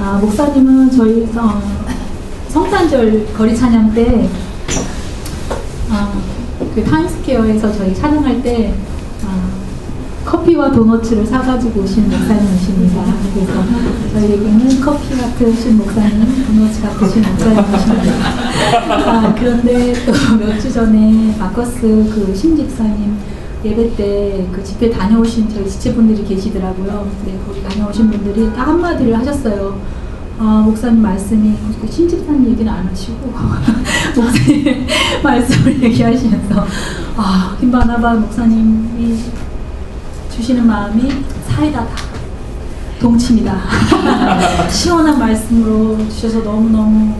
아, 목사님은 저희 어, 성탄절 거리 찬양 때 아, 그 타임스퀘어에서 저희 찬양할 때 아, 커피와 도너츠를 사가지고 오신 목사님이십니다. 그래서 저희에게는 커피 같으신 목사님, 도너츠 같으신 목사님이십니다. 아, 그런데 또 몇 주 전에 마커스 그 신집사님 예배 때 그 집회 다녀오신 저희 지체분들이 계시더라고요. 근데 거기 다녀오신 분들이 딱 한마디를 하셨어요. 아, 목사님 말씀이 그 신집사님 얘기는 안 하시고 목사님 말씀을 얘기하시면서 아, 김바나바 목사님이 주시는 마음이 사이다다. 동침이다. 시원한 말씀으로 주셔서 너무너무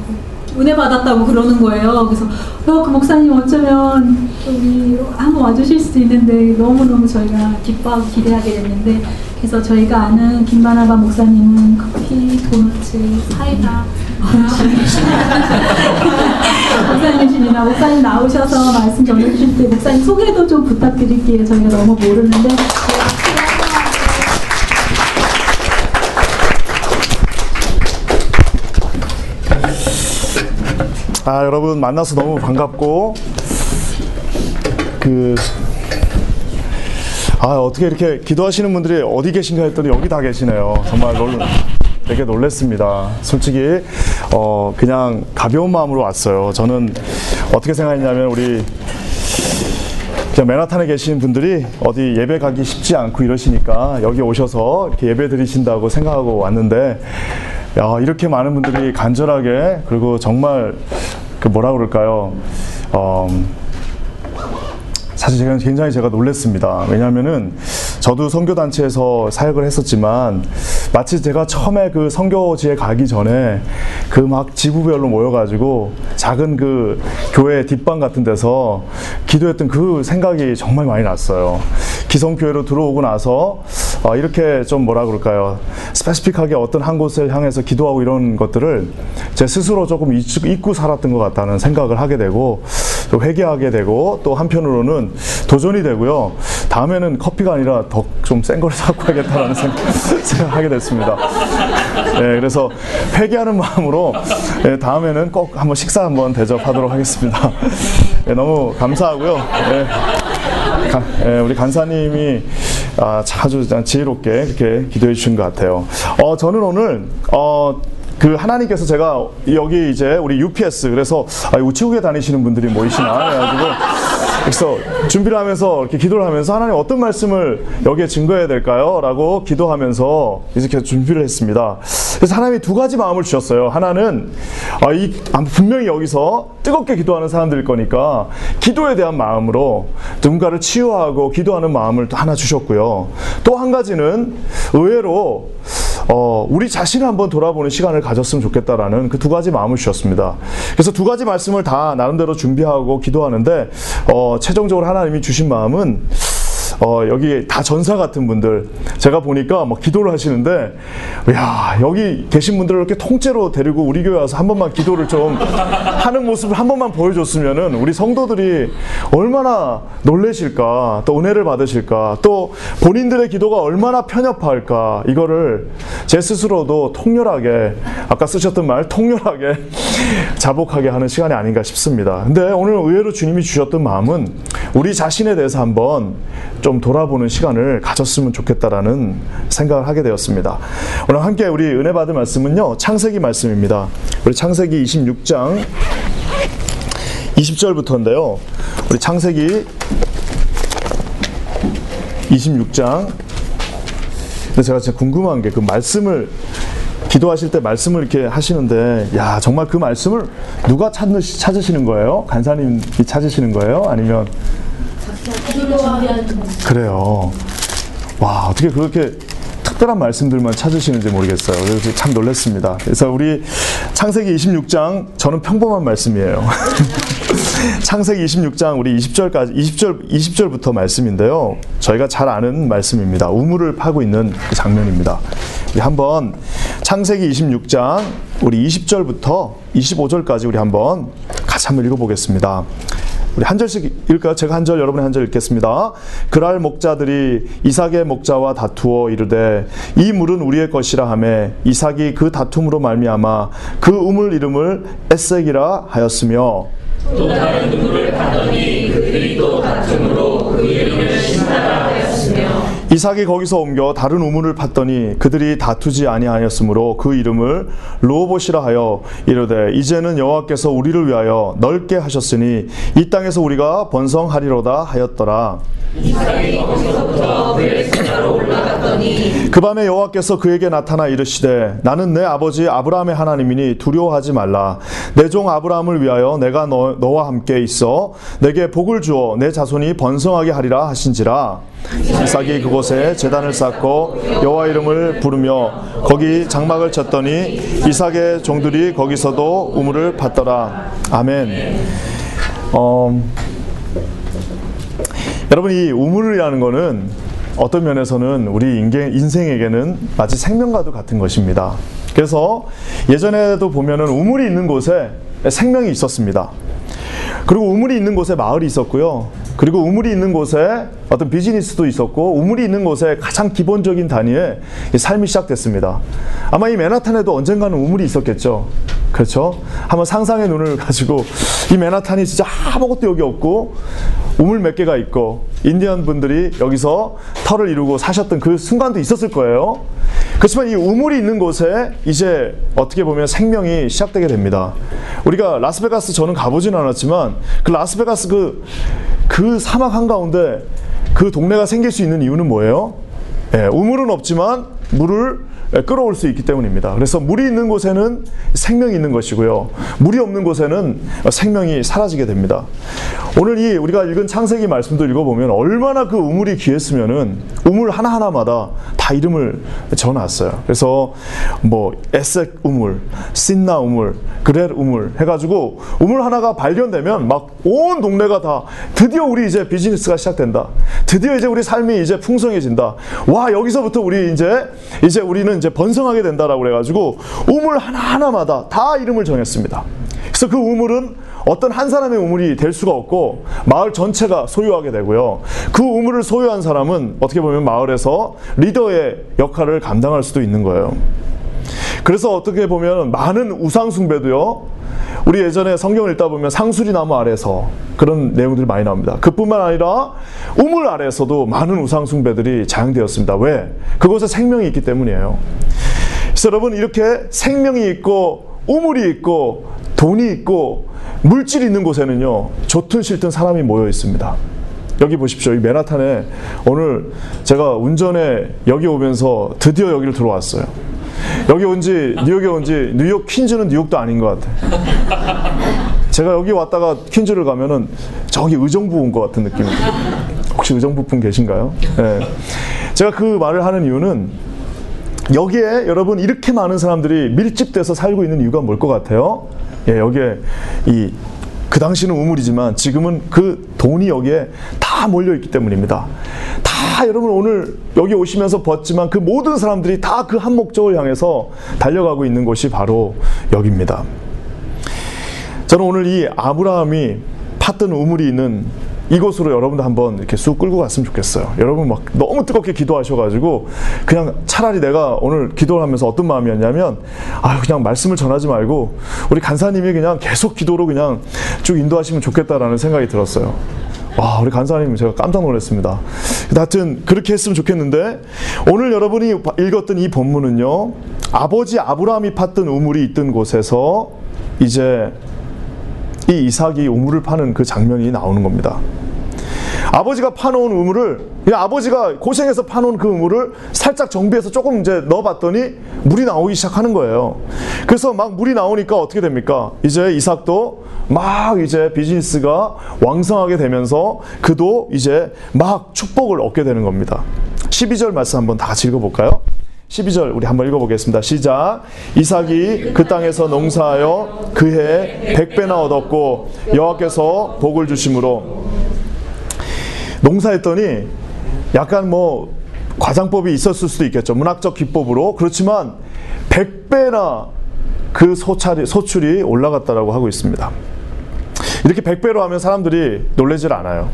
은혜 받았다고 그러는 거예요. 그래서 어, 그 목사님 어쩌면 여기 한번 와주실 수도 있는데 너무너무 저희가 기뻐하고 기대하게 됐는데 그래서 저희가 아는 김바나바 목사님은 커피, 도넛츠, 사이다 목사님이십니다. 목사님 나오셔서 말씀 전해주실 때 목사님 소개도 좀 부탁드릴게요. 저희가 너무 모르는데 아 여러분 만나서 너무 반갑고 그 아 어떻게 이렇게 기도하시는 분들이 어디 계신가 했더니 여기 다 계시네요. 정말 놀 되게 놀랬습니다. 솔직히 어 그냥 가벼운 마음으로 왔어요. 저는 어떻게 생각했냐면 우리 그냥 맨하탄에 계신 분들이 어디 예배 가기 쉽지 않고 이러시니까 여기 오셔서 이렇게 예배 드리신다고 생각하고 왔는데 야, 이렇게 많은 분들이 간절하게 그리고 정말 그 뭐라 그럴까요? 어, 사실 제가 굉장히 제가 놀랐습니다. 왜냐하면은 저도 선교 단체에서 사역을 했었지만 마치 제가 처음에 그 선교지에 가기 전에 그 막 지부별로 모여가지고 작은 그 교회 뒷방 같은 데서 기도했던 그 생각이 정말 많이 났어요. 기성교회로 들어오고 나서 어, 이렇게 좀 뭐라 그럴까요? 스페시픽하게 어떤 한 곳을 향해서 기도하고 이런 것들을 제 스스로 조금 잊고 살았던 것 같다는 생각을 하게 되고 또 회개하게 되고 또 한편으로는 도전이 되고요. 다음에는 커피가 아니라 더 좀센 거를 사고 가겠다라는 생각, 생각 하게 됐습니다. 네, 그래서 회개하는 마음으로 네, 다음에는 꼭 한번 식사 한번 대접하도록 하겠습니다. 네, 너무 감사하고요. 네, 가, 네, 우리 간사님이 아, 아주 지혜롭게 이렇게 기도해 주신 것 같아요. 어, 저는 오늘 어, 그 하나님께서 제가 여기 이제 우리 UPS 그래서 아, 우체국에 다니시는 분들이 모이시나 해가지고 그래서 준비를 하면서 이렇게 기도를 하면서 하나님 어떤 말씀을 여기에 증거해야 될까요? 라고 기도하면서 이렇게 준비를 했습니다. 그래서 하나님이 두 가지 마음을 주셨어요. 하나는 아, 이 분명히 여기서 뜨겁게 기도하는 사람들일 거니까 기도에 대한 마음으로 누군가를 치유하고 기도하는 마음을 또 하나 주셨고요. 또 한 가지는 의외로 어, 우리 자신을 한번 돌아보는 시간을 가졌으면 좋겠다라는 그 두 가지 마음을 주셨습니다. 그래서 두 가지 말씀을 다 나름대로 준비하고 기도하는데 어, 최종적으로 하나님이 주신 마음은 어, 여기 다 전사 같은 분들 제가 보니까 막 기도를 하시는데 야 여기 계신 분들을 이렇게 통째로 데리고 우리 교회 와서 한 번만 기도를 좀 하는 모습을 한 번만 보여줬으면은 우리 성도들이 얼마나 놀래실까 또 은혜를 받으실까 또 본인들의 기도가 얼마나 편협할까 이거를 제 스스로도 통렬하게 아까 쓰셨던 말 통렬하게 자복하게 하는 시간이 아닌가 싶습니다. 근데 오늘 의외로 주님이 주셨던 마음은 우리 자신에 대해서 한번 좀 돌아보는 시간을 가졌으면 좋겠다라는 생각을 하게 되었습니다. 오늘 함께 우리 은혜 받을 말씀은요, 창세기 말씀입니다. 우리 창세기 26장 20절부터인데요. 우리 창세기 26장. 근데 제가 진짜 궁금한 게 그 말씀을 기도하실 때 말씀을 이렇게 하시는데 야 정말 그 말씀을 누가 찾으시, 찾으시는 거예요? 간사님이 찾으시는 거예요? 아니면 그래요. 와 어떻게 그렇게 특별한 말씀들만 찾으시는지 모르겠어요. 그래서 참 놀랐습니다. 그래서 우리 창세기 26장 저는 평범한 말씀이에요. 창세기 26장 우리 20절까지 20절 20절부터 말씀인데요. 저희가 잘 아는 말씀입니다. 우물을 파고 있는 그 장면입니다. 우리 한번 창세기 26장 우리 20절부터 25절까지 우리 한번 같이 한번 읽어보겠습니다. 우리 한 절씩 읽을까요? 제가 한 절, 여러분이 한 절 읽겠습니다. 그랄 목자들이 이삭의 목자와 다투어 이르되 이 물은 우리의 것이라 하매 이삭이 그 다툼으로 말미암아 그 우물 이름을 에색이라 하였으며 또 다른 누구를 받더니 그들이 이삭이 거기서 옮겨 다른 우물을 팠더니 그들이 다투지 아니하였으므로 그 이름을 로봇이라 하여 이르되 이제는 여호와께서 우리를 위하여 넓게 하셨으니 이 땅에서 우리가 번성하리로다 하였더라. 그 밤에 여호와께서 그에게 나타나 이르시되 나는 내 아버지 아브라함의 하나님이니 두려워하지 말라 내 종 아브라함을 위하여 내가 너, 너와 함께 있어 내게 복을 주어 내 자손이 번성하게 하리라 하신지라 이삭이 그곳에 제단을 쌓고 여호와 이름을 부르며 거기 장막을 쳤더니 이삭의 종들이 거기서도 우물을 팠더라 아멘 어, 여러분 이 우물이라는 거는 어떤 면에서는 우리 인생에게는 마치 생명과도 같은 것입니다. 그래서 예전에도 보면은 우물이 있는 곳에 생명이 있었습니다. 그리고 우물이 있는 곳에 마을이 있었고요. 그리고 우물이 있는 곳에 어떤 비즈니스도 있었고 우물이 있는 곳에 가장 기본적인 단위의 삶이 시작됐습니다. 아마 이 맨하탄에도 언젠가는 우물이 있었겠죠. 그렇죠? 한번 상상의 눈을 가지고 이 맨하탄이 진짜 아무것도 여기 없고 우물 몇 개가 있고 인디언 분들이 여기서 터를 이루고 사셨던 그 순간도 있었을 거예요. 그렇지만 이 우물이 있는 곳에 이제 어떻게 보면 생명이 시작되게 됩니다. 우리가 라스베가스 저는 가보진 않았지만 그 라스베가스 그, 그 사막 한가운데 그 동네가 생길 수 있는 이유는 뭐예요? 예, 우물은 없지만 물을 끌어올 수 있기 때문입니다. 그래서 물이 있는 곳에는 생명이 있는 것이고요. 물이 없는 곳에는 생명이 사라지게 됩니다. 오늘 이 우리가 읽은 창세기 말씀도 읽어보면 얼마나 그 우물이 귀했으면은 우물 하나하나마다 다 이름을 적어놨어요. 그래서 뭐 에색 우물, 신나 우물, 그렐 우물 해가지고 우물 하나가 발견되면 막 온 동네가 다 드디어 우리 이제 비즈니스가 시작된다. 드디어 이제 우리 삶이 이제 풍성해진다. 와 여기서부터 우리 이제 이제 우리는 이제 번성하게 된다라고 그래가지고 우물 하나 하나마다 다 이름을 정했습니다. 그래서 그 우물은 어떤 한 사람의 우물이 될 수가 없고 마을 전체가 소유하게 되고요. 그 우물을 소유한 사람은 어떻게 보면 마을에서 리더의 역할을 감당할 수도 있는 거예요. 그래서 어떻게 보면 많은 우상 숭배도요. 우리 예전에 성경 읽다 보면 상수리 나무 아래서 그런 내용들이 많이 나옵니다. 그뿐만 아니라 우물 아래에서도 많은 우상 숭배들이 자행되었습니다. 왜? 그곳에 생명이 있기 때문이에요. 그래서 여러분 이렇게 생명이 있고 우물이 있고 돈이 있고 물질이 있는 곳에는요 좋든 싫든 사람이 모여 있습니다. 여기 보십시오. 이 맨하탄에 오늘 제가 운전에 여기 오면서 드디어 여기를 들어왔어요. 여기 온지 뉴욕에 온지 뉴욕 퀸즈는 뉴욕도 아닌 것 같아. 제가 여기 왔다가 퀸즈를 가면은 저기 의정부 온 것 같은 느낌이에요. 혹시 의정부 분 계신가요? 네. 제가 그 말을 하는 이유는 여기에 여러분 이렇게 많은 사람들이 밀집돼서 살고 있는 이유가 뭘 것 같아요? 예, 여기에 이 그 당시는 우물이지만 지금은 그 돈이 여기에 다 몰려 있기 때문입니다. 다 여러분 오늘 여기 오시면서 봤지만 그 모든 사람들이 다 그 한 목적을 향해서 달려가고 있는 곳이 바로 여기입니다. 저는 오늘 이 아브라함이 팠던 우물이 있는 이곳으로 여러분도 한번 이렇게 쑥 끌고 갔으면 좋겠어요. 여러분 막 너무 뜨겁게 기도하셔가지고 그냥 차라리 내가 오늘 기도를 하면서 어떤 마음이었냐면 아 그냥 말씀을 전하지 말고 우리 간사님이 그냥 계속 기도로 그냥 쭉 인도하시면 좋겠다라는 생각이 들었어요. 와 우리 간사님 제가 깜짝 놀랐습니다. 하여튼 그렇게 했으면 좋겠는데 오늘 여러분이 읽었던 이 본문은요 아버지 아브라함이 팠던 우물이 있던 곳에서 이제 이 이삭이 우물을 파는 그 장면이 나오는 겁니다. 아버지가 파놓은 우물을 아버지가 고생해서 파놓은 그 우물을 살짝 정비해서 조금 이제 넣어봤더니 물이 나오기 시작하는 거예요. 그래서 막 물이 나오니까 어떻게 됩니까? 이제 이삭도 막 이제 비즈니스가 왕성하게 되면서 그도 이제 막 축복을 얻게 되는 겁니다. 12절 말씀 한번 다 같이 읽어볼까요? 12절 우리 한번 읽어보겠습니다. 시작. 이삭이 그 땅에서 농사하여 그해 백배나 얻었고 여호와께서 복을 주심으로 농사했더니 약간 뭐 과장법이 있었을 수도 있겠죠. 문학적 기법으로. 그렇지만 100배나 그 소차리, 소출이 올라갔다라고 하고 있습니다. 이렇게 100배로 하면 사람들이 놀라질 않아요.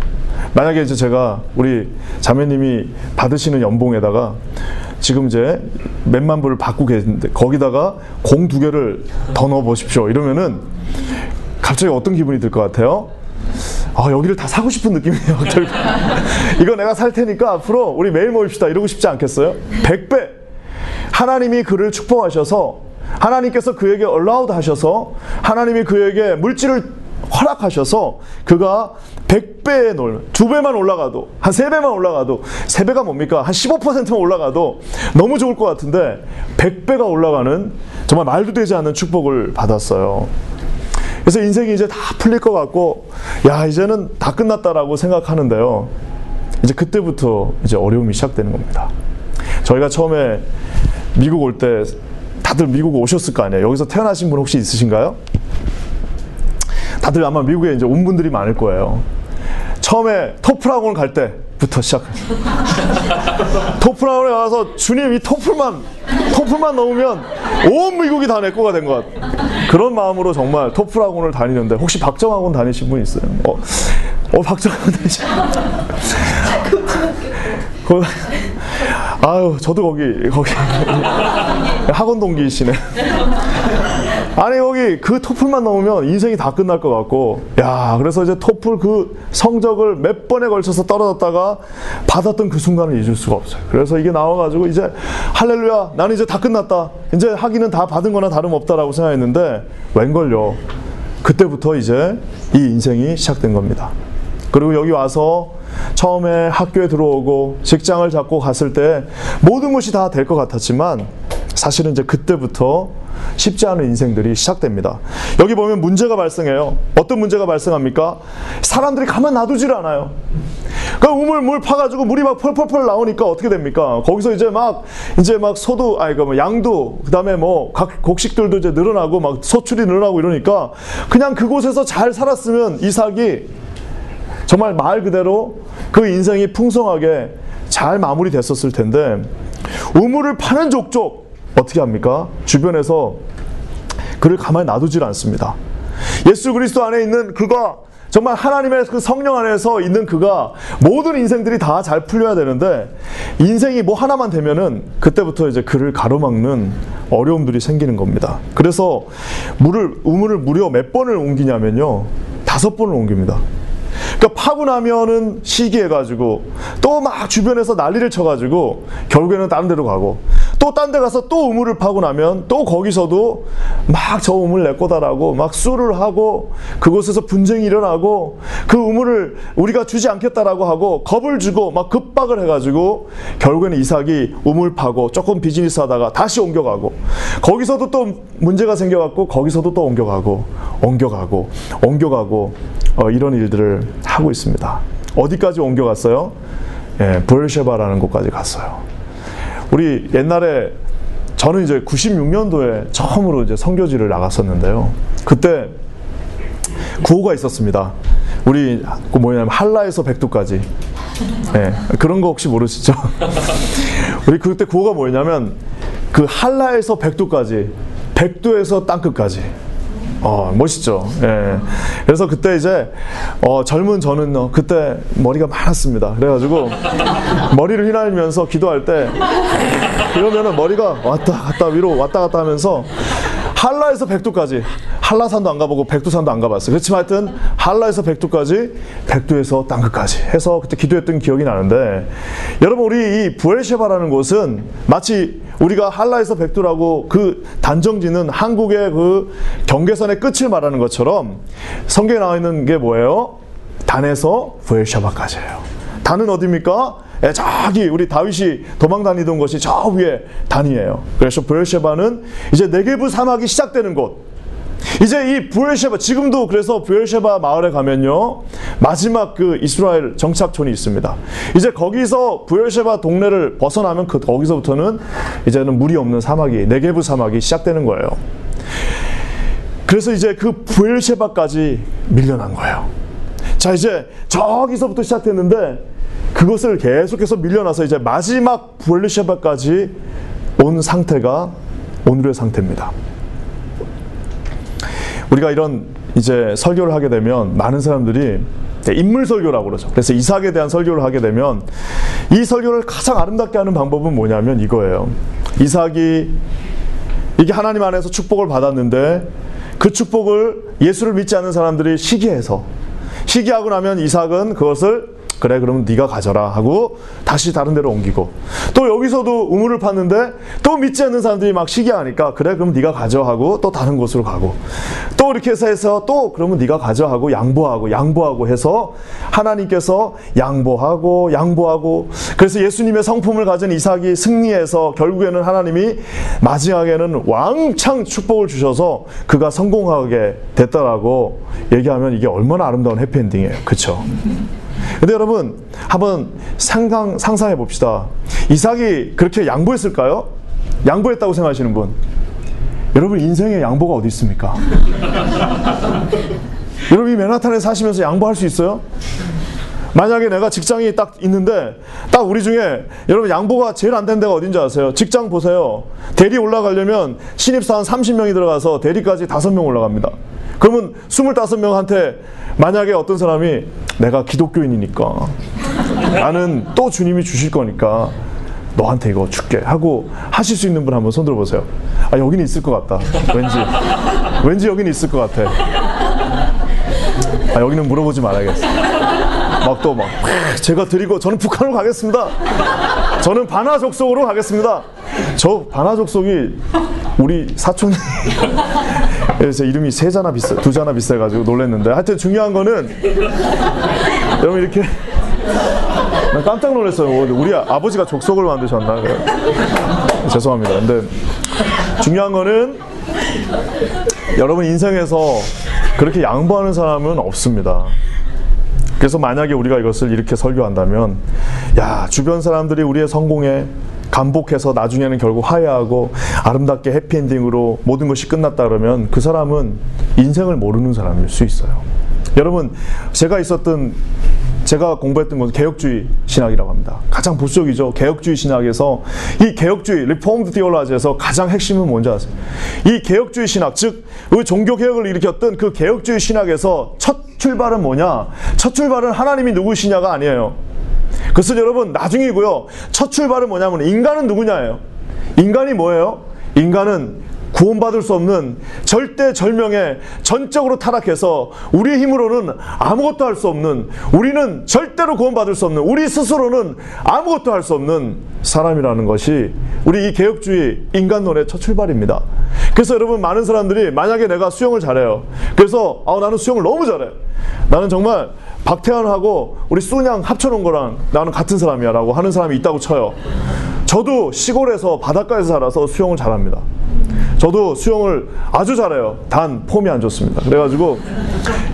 만약에 이제 제가 우리 자매님이 받으시는 연봉에다가 지금 이제 몇만 불을 받고 계신데 거기다가 공 두 개를 더 넣어 보십시오. 이러면은 갑자기 어떤 기분이 들 것 같아요? 아, 여기를 다 사고 싶은 느낌이에요. 이거 내가 살 테니까 앞으로 우리 매일 모입시다. 이러고 싶지 않겠어요? 100배. 하나님이 그를 축복하셔서 하나님께서 그에게 얼라우드 하셔서 하나님이 그에게 물질을 허락하셔서 그가 100배에 놀, 두 배만 올라가도, 한세 배만 올라가도, 세 배가 뭡니까? 한 15%만 올라가도 너무 좋을 것 같은데, 100배가 올라가는 정말 말도 되지 않는 축복을 받았어요. 그래서 인생이 이제 다 풀릴 것 같고, 야, 이제는 다 끝났다라고 생각하는데요. 이제 그때부터 이제 어려움이 시작되는 겁니다. 저희가 처음에 미국 올 때 다들 미국 오셨을 거 아니에요. 여기서 태어나신 분 혹시 있으신가요? 다들 아마 미국에 이제 온 분들이 많을 거예요. 처음에 토플 학원 갈 때부터 시작. 토플 학원에 와서 주님 이 토플만 토플만 넘으면 온 미국이 다 내 거가 된 것 같아. 그런 마음으로 정말 토플 학원을 다니는데 혹시 박정 학원 다니신 분 있어요? 어, 어 박정 학원 다니신 분. 아유, 저도 거기, 거기. 학원 동기이시네. 아니, 거기 그 토플만 넘으면 인생이 다 끝날 것 같고, 야, 그래서 이제 토플 그 성적을 몇 번에 걸쳐서 떨어졌다가 받았던 그 순간을 잊을 수가 없어요. 그래서 이게 나와가지고 이제 할렐루야, 나는 이제 다 끝났다. 이제 학위는 다 받은 거나 다름없다라고 생각했는데, 웬걸요. 그때부터 이제 이 인생이 시작된 겁니다. 그리고 여기 와서 처음에 학교에 들어오고 직장을 잡고 갔을 때 모든 것이 다 될 것 같았지만 사실은 이제 그때부터 쉽지 않은 인생들이 시작됩니다. 여기 보면 문제가 발생해요. 어떤 문제가 발생합니까? 사람들이 가만 놔두질 않아요. 그 우물 물 파가지고 물이 막 펄펄펄 나오니까 어떻게 됩니까? 거기서 이제 막 이제 막 소도 아니 그뭐 양도 그다음에 뭐 각 곡식들도 이제 늘어나고 막 소출이 늘어나고 이러니까 그냥 그곳에서 잘 살았으면 이삭이 정말 말 그대로 그 인생이 풍성하게 잘 마무리됐었을 텐데 우물을 파는 족족 어떻게 합니까? 주변에서 그를 가만히 놔두질 않습니다. 예수 그리스도 안에 있는 그가 정말 하나님의 그 성령 안에서 있는 그가 모든 인생들이 다 잘 풀려야 되는데 인생이 뭐 하나만 되면은 그때부터 이제 그를 가로막는 어려움들이 생기는 겁니다. 그래서 물을 우물을 무려 몇 번을 옮기냐면요. 다섯 번을 옮깁니다. 그러니까 파고 나면은 시기해 가지고 또 막 주변에서 난리를 쳐 가지고 결국에는 다른 데로 가고 또 딴 데 가서 또 우물을 파고 나면 또 거기서도 막 저 우물 내 거다라고 막 수를 하고 그곳에서 분쟁이 일어나고 그 우물을 우리가 주지 않겠다라고 하고 겁을 주고 막 급박을 해가지고 결국에는 이삭이 우물 파고 조금 비즈니스 하다가 다시 옮겨가고 거기서도 또 문제가 생겨갖고 거기서도 또 옮겨가고 옮겨가고 옮겨가고 어, 이런 일들을 하고 있습니다. 어디까지 옮겨갔어요? 예, 브엘셰바라는 곳까지 갔어요. 우리 옛날에 저는 이제 96년도에 처음으로 이제 선교지를 나갔었는데요. 그때 구호가 있었습니다. 우리 그 뭐냐면 한라에서 백두까지. 예, 그런 거 혹시 모르시죠? 우리 그때 구호가 뭐였냐면 그 한라에서 백두까지, 백두에서 땅끝까지. 어, 멋있죠. 예. 그래서 그때 이제, 어, 젊은 저는 어, 그때 머리가 많았습니다. 그래가지고, 머리를 휘날리면서 기도할 때, 이러면은 머리가 왔다 갔다 위로 왔다 갔다 하면서, 한라에서 백두까지, 한라산도 안 가보고 백두산도 안 가봤어요. 그렇지만 하여튼, 한라에서 백두까지, 백두에서 땅끝까지 해서 그때 기도했던 기억이 나는데, 여러분, 우리 이 부엘셰바라는 곳은 마치 우리가 한라에서 백두라고 그 단정지는 한국의 그 경계선의 끝을 말하는 것처럼 성경에 나와 있는 게 뭐예요? 단에서 부엘샤바까지예요. 단은 어디입니까? 예, 저기 우리 다윗이 도망 다니던 것이 저 위에 단이에요. 그래서 부엘셰바는 이제 네게부 사막이 시작되는 곳. 이제 이 부엘셰바 지금도 그래서 부엘셰바 마을에 가면요 마지막 그 이스라엘 정착촌이 있습니다. 이제 거기서 부엘셰바 동네를 벗어나면 그 거기서부터는 이제는 물이 없는 사막이 네게부 사막이 시작되는 거예요. 그래서 이제 그 부엘셰바까지 밀려난 거예요. 자 이제 저기서부터 시작됐는데 그것을 계속해서 밀려나서 이제 마지막 부엘셰바까지 온 상태가 오늘의 상태입니다. 우리가 이런 이제 설교를 하게 되면 많은 사람들이 인물 설교라고 그러죠. 그래서 이삭에 대한 설교를 하게 되면 이 설교를 가장 아름답게 하는 방법은 뭐냐면 이거예요. 이삭이 이게 하나님 안에서 축복을 받았는데 그 축복을 예수를 믿지 않는 사람들이 시기해서 시기하고 나면 이삭은 그것을 그래 그러면 네가 가져라 하고 다시 다른 데로 옮기고 또 여기서도 우물을 팠는데 또 믿지 않는 사람들이 막 시기하니까 그래 그럼 네가 가져 하고 또 다른 곳으로 가고 또 이렇게 해서 해서 또 그러면 네가 가져 하고 양보하고 양보하고 해서 하나님께서 양보하고 양보하고 그래서 예수님의 성품을 가진 이삭이 승리해서 결국에는 하나님이 마지막에는 왕창 축복을 주셔서 그가 성공하게 됐다라고 얘기하면 이게 얼마나 아름다운 해피엔딩이에요. 그렇죠? 근데 여러분 한번 상상, 상상해 봅시다. 이삭이 그렇게 양보했을까요? 양보했다고 생각하시는 분. 여러분 인생에 양보가 어디 있습니까? 여러분 이 맨하탄에 사시면서 양보할 수 있어요? 만약에 내가 직장이 딱 있는데 딱 우리 중에 여러분 양보가 제일 안 된 데가 어딘지 아세요? 직장 보세요. 대리 올라가려면 신입사원 30명이 들어가서 대리까지 5명 올라갑니다. 그러면 25명한테 만약에 어떤 사람이 내가 기독교인이니까 나는 또 주님이 주실 거니까 너한테 이거 줄게 하고 하실 수 있는 분 한번 손 들어 보세요. 아 여기는 있을 것 같다. 왠지 왠지 여기는 있을 것 같아. 아 여기는 물어보지 말아야겠어. 막 또막 제가 드리고 저는 북한으로 가겠습니다. 저는 반하 족속으로 가겠습니다. 저 반하 족속이 우리 사촌이 그래서 이름이 세 자나 비싸 두 자나 비싸가지고 놀랐는데 하여튼 중요한 거는 여러분 이렇게 난 깜짝 놀랐어요. 우리 아버지가 족속을 만드셨나? 죄송합니다. 근데 중요한 거는 여러분 인생에서 그렇게 양보하는 사람은 없습니다. 그래서 만약에 우리가 이것을 이렇게 설교한다면, 야, 주변 사람들이 우리의 성공에 감복해서 나중에는 결국 화해하고 아름답게 해피엔딩으로 모든 것이 끝났다 그러면 그 사람은 인생을 모르는 사람일 수 있어요. 여러분, 제가 있었던 제가 공부했던 것은 개혁주의 신학이라고 합니다. 가장 보수적이죠. 개혁주의 신학에서 이 개혁주의 Reformed theology에서 가장 핵심은 뭔지 아세요? 이 개혁주의 신학, 즉 종교 개혁을 일으켰던 그 개혁주의 신학에서 첫 출발은 뭐냐? 첫 출발은 하나님이 누구시냐가 아니에요. 그것은 여러분 나중이고요. 첫 출발은 뭐냐면 인간은 누구냐예요. 인간이 뭐예요? 인간은 구원받을 수 없는 절대절명에 전적으로 타락해서 우리의 힘으로는 아무것도 할 수 없는 우리는 절대로 구원받을 수 없는 우리 스스로는 아무것도 할 수 없는 사람이라는 것이 우리 이 개혁주의 인간론의 첫 출발입니다. 그래서 여러분 많은 사람들이 만약에 내가 수영을 잘해요. 그래서 아 나는 수영을 너무 잘해. 나는 정말 박태환하고 우리 수냥 합쳐놓은 거랑 나는 같은 사람이야 라고 하는 사람이 있다고 쳐요. 저도 시골에서 바닷가에서 살아서 수영을 잘합니다. 저도 수영을 아주 잘해요. 단 폼이 안 좋습니다. 그래가지고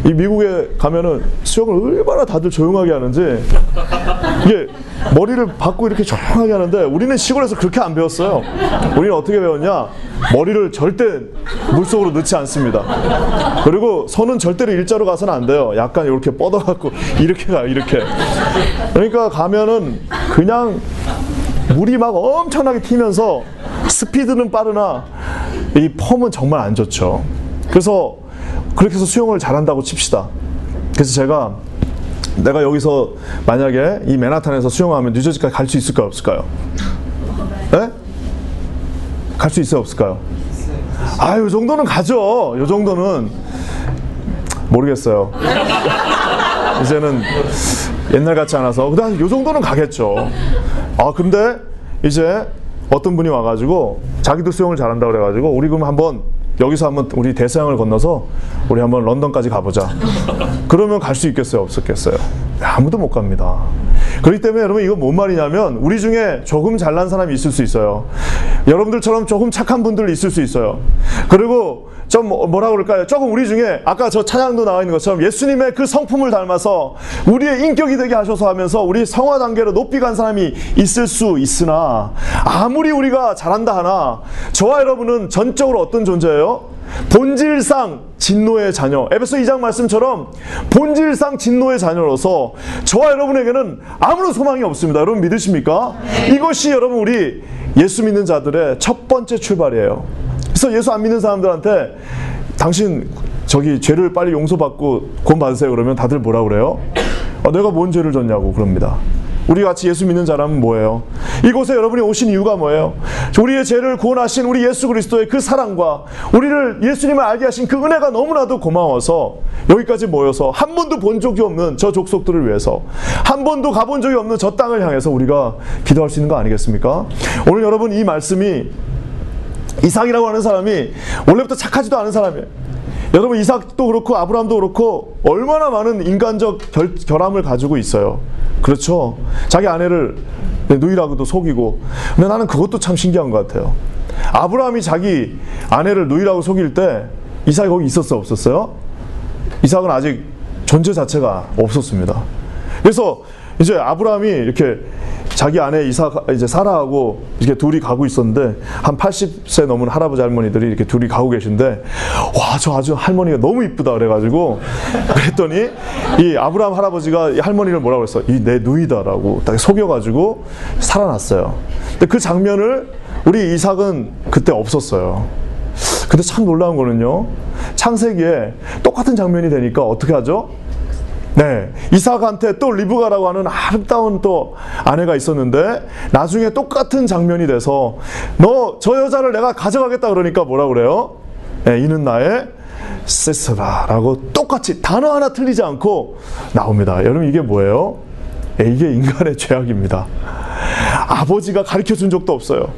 이 미국에 가면은 수영을 얼마나 다들 조용하게 하는지 이게 머리를 받고 이렇게 조용하게 하는데 우리는 시골에서 그렇게 안 배웠어요. 우리는 어떻게 배웠냐? 머리를 절대 물속으로 넣지 않습니다. 그리고 손은 절대로 일자로 가서는 안 돼요. 약간 이렇게 뻗어갖고 이렇게 가 이렇게. 그러니까 가면은 그냥 물이 막 엄청나게 튀면서 스피드는 빠르나 이 폼은 정말 안 좋죠. 그래서 그렇게 해서 수영을 잘한다고 칩시다. 그래서 제가 내가 여기서 만약에 이 맨하탄에서 수영하면 뉴저지까지 갈 수 있을까요, 없을까요? 네? 갈 수 있어요, 없을까요? 아, 요 정도는 가죠. 요 정도는 모르겠어요. 이제는 옛날 같지 않아서 그다음 요 정도는 가겠죠. 아, 근데 이제 어떤 분이 와가지고 자기도 수영을 잘한다 그래가지고 우리 그럼 한번 여기서 한번 우리 대서양을 건너서 우리 한번 런던까지 가보자. 그러면 갈 수 있겠어요, 없었겠어요? 아무도 못 갑니다. 그렇기 때문에 여러분 이거 뭔 말이냐면 우리 중에 조금 잘난 사람이 있을 수 있어요. 여러분들처럼 조금 착한 분들 있을 수 있어요. 그리고 좀 뭐, 뭐라 그럴까요? 조금 우리 중에 아까 저 찬양도 나와 있는 것처럼 예수님의 그 성품을 닮아서 우리의 인격이 되게 하셔서 하면서 우리 성화 단계로 높이 간 사람이 있을 수 있으나 아무리 우리가 잘한다 하나 저와 여러분은 전적으로 어떤 존재예요? 본질상 진노의 자녀. 에베소 2장 말씀처럼 본질상 진노의 자녀로서 저와 여러분에게는 아무런 소망이 없습니다. 여러분 믿으십니까? 이것이 여러분 우리 예수 믿는 자들의 첫 번째 출발이에요. 그래서 예수 안 믿는 사람들한테 당신 저기 죄를 빨리 용서받고 구원 받으세요 그러면 다들 뭐라 그래요? 어, 내가 뭔 죄를 졌냐고 그럽니다. 우리 같이 예수 믿는 사람은 뭐예요? 이곳에 여러분이 오신 이유가 뭐예요? 우리의 죄를 구원하신 우리 예수 그리스도의 그 사랑과 우리를 예수님을 알게 하신 그 은혜가 너무나도 고마워서 여기까지 모여서 한 번도 본 적이 없는 저 족속들을 위해서 한 번도 가본 적이 없는 저 땅을 향해서 우리가 기도할 수 있는 거 아니겠습니까? 오늘 여러분 이 말씀이 이상이라고 하는 사람이 원래부터 착하지도 않은 사람이에요. 여러분 이삭도 그렇고 아브라함도 그렇고 얼마나 많은 인간적 결, 결함을 가지고 있어요. 그렇죠. 자기 아내를 누이라고도 속이고. 근데 나는 그것도 참 신기한 것 같아요. 아브라함이 자기 아내를 누이라고 속일 때 이삭이 거기 있었어 없었어요? 이삭은 아직 존재 자체가 없었습니다. 그래서 이제 아브라함이 이렇게 자기 아내 이삭 이제 사라하고 이렇게 둘이 가고 있었는데 한 80세 넘은 할아버지 할머니들이 이렇게 둘이 가고 계신데 와 저 아주 할머니가 너무 이쁘다 그래가지고 그랬더니 이 아브라함 할아버지가 이 할머니를 뭐라고 그랬어 이 내 누이다라고 딱 속여가지고 살아났어요. 근데 그 장면을 우리 이삭은 그때 없었어요. 근데 참 놀라운 거는요 창세기에 똑같은 장면이 되니까 어떻게 하죠? 네. 이삭한테 또 리브가라고 하는 아름다운 또 아내가 있었는데 나중에 똑같은 장면이 돼서 너 저 여자를 내가 가져가겠다 그러니까 뭐라 그래요? 네, 이는 나의 세스라라고 똑같이 단어 하나 틀리지 않고 나옵니다. 여러분 이게 뭐예요? 네, 이게 인간의 죄악입니다. 아버지가 가르쳐 준 적도 없어요.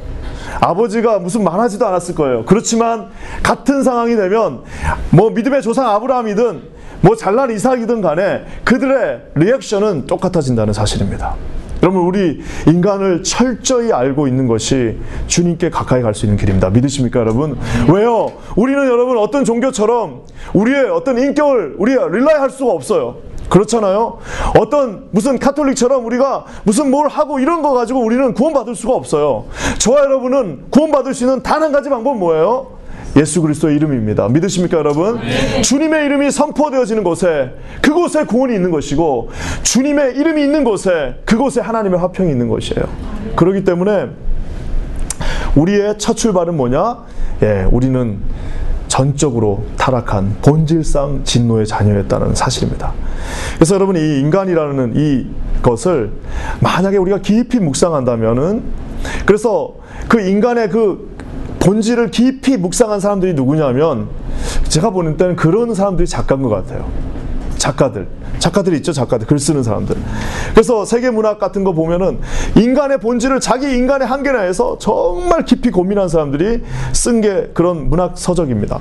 아버지가 무슨 말하지도 않았을 거예요. 그렇지만 같은 상황이 되면 뭐 믿음의 조상 아브라함이든 뭐 잘난 이삭이든 간에 그들의 리액션은 똑같아진다는 사실입니다. 여러분 우리 인간을 철저히 알고 있는 것이 주님께 가까이 갈 수 있는 길입니다. 믿으십니까 여러분? 왜요? 우리는 여러분 어떤 종교처럼 우리의 어떤 인격을 우리가 릴라이 할 수가 없어요. 그렇잖아요. 어떤 무슨 카톨릭처럼 우리가 무슨 뭘 하고 이런 거 가지고 우리는 구원받을 수가 없어요. 저와 여러분은 구원받을 수 있는 단 한 가지 방법은 뭐예요? 예수 그리스도의 이름입니다. 믿으십니까, 여러분? 네. 주님의 이름이 선포되어지는 곳에 그곳에 구원이 있는 것이고 주님의 이름이 있는 곳에 그곳에 하나님의 화평이 있는 것이에요. 그렇기 때문에 우리의 첫 출발은 뭐냐? 예, 우리는 전적으로 타락한 본질상 진노의 자녀였다는 사실입니다. 그래서 여러분 이 인간이라는 이 것을 만약에 우리가 깊이 묵상한다면은 그래서 그 인간의 그 본질을 깊이 묵상한 사람들이 누구냐면 제가 보는 때는 그런 사람들이 작가인 것 같아요. 작가들. 작가들 있죠, 작가들. 글 쓰는 사람들. 그래서 세계 문학 같은 거 보면은 인간의 본질을 자기 인간의 한계 내에서 정말 깊이 고민한 사람들이 쓴 게 그런 문학 서적입니다.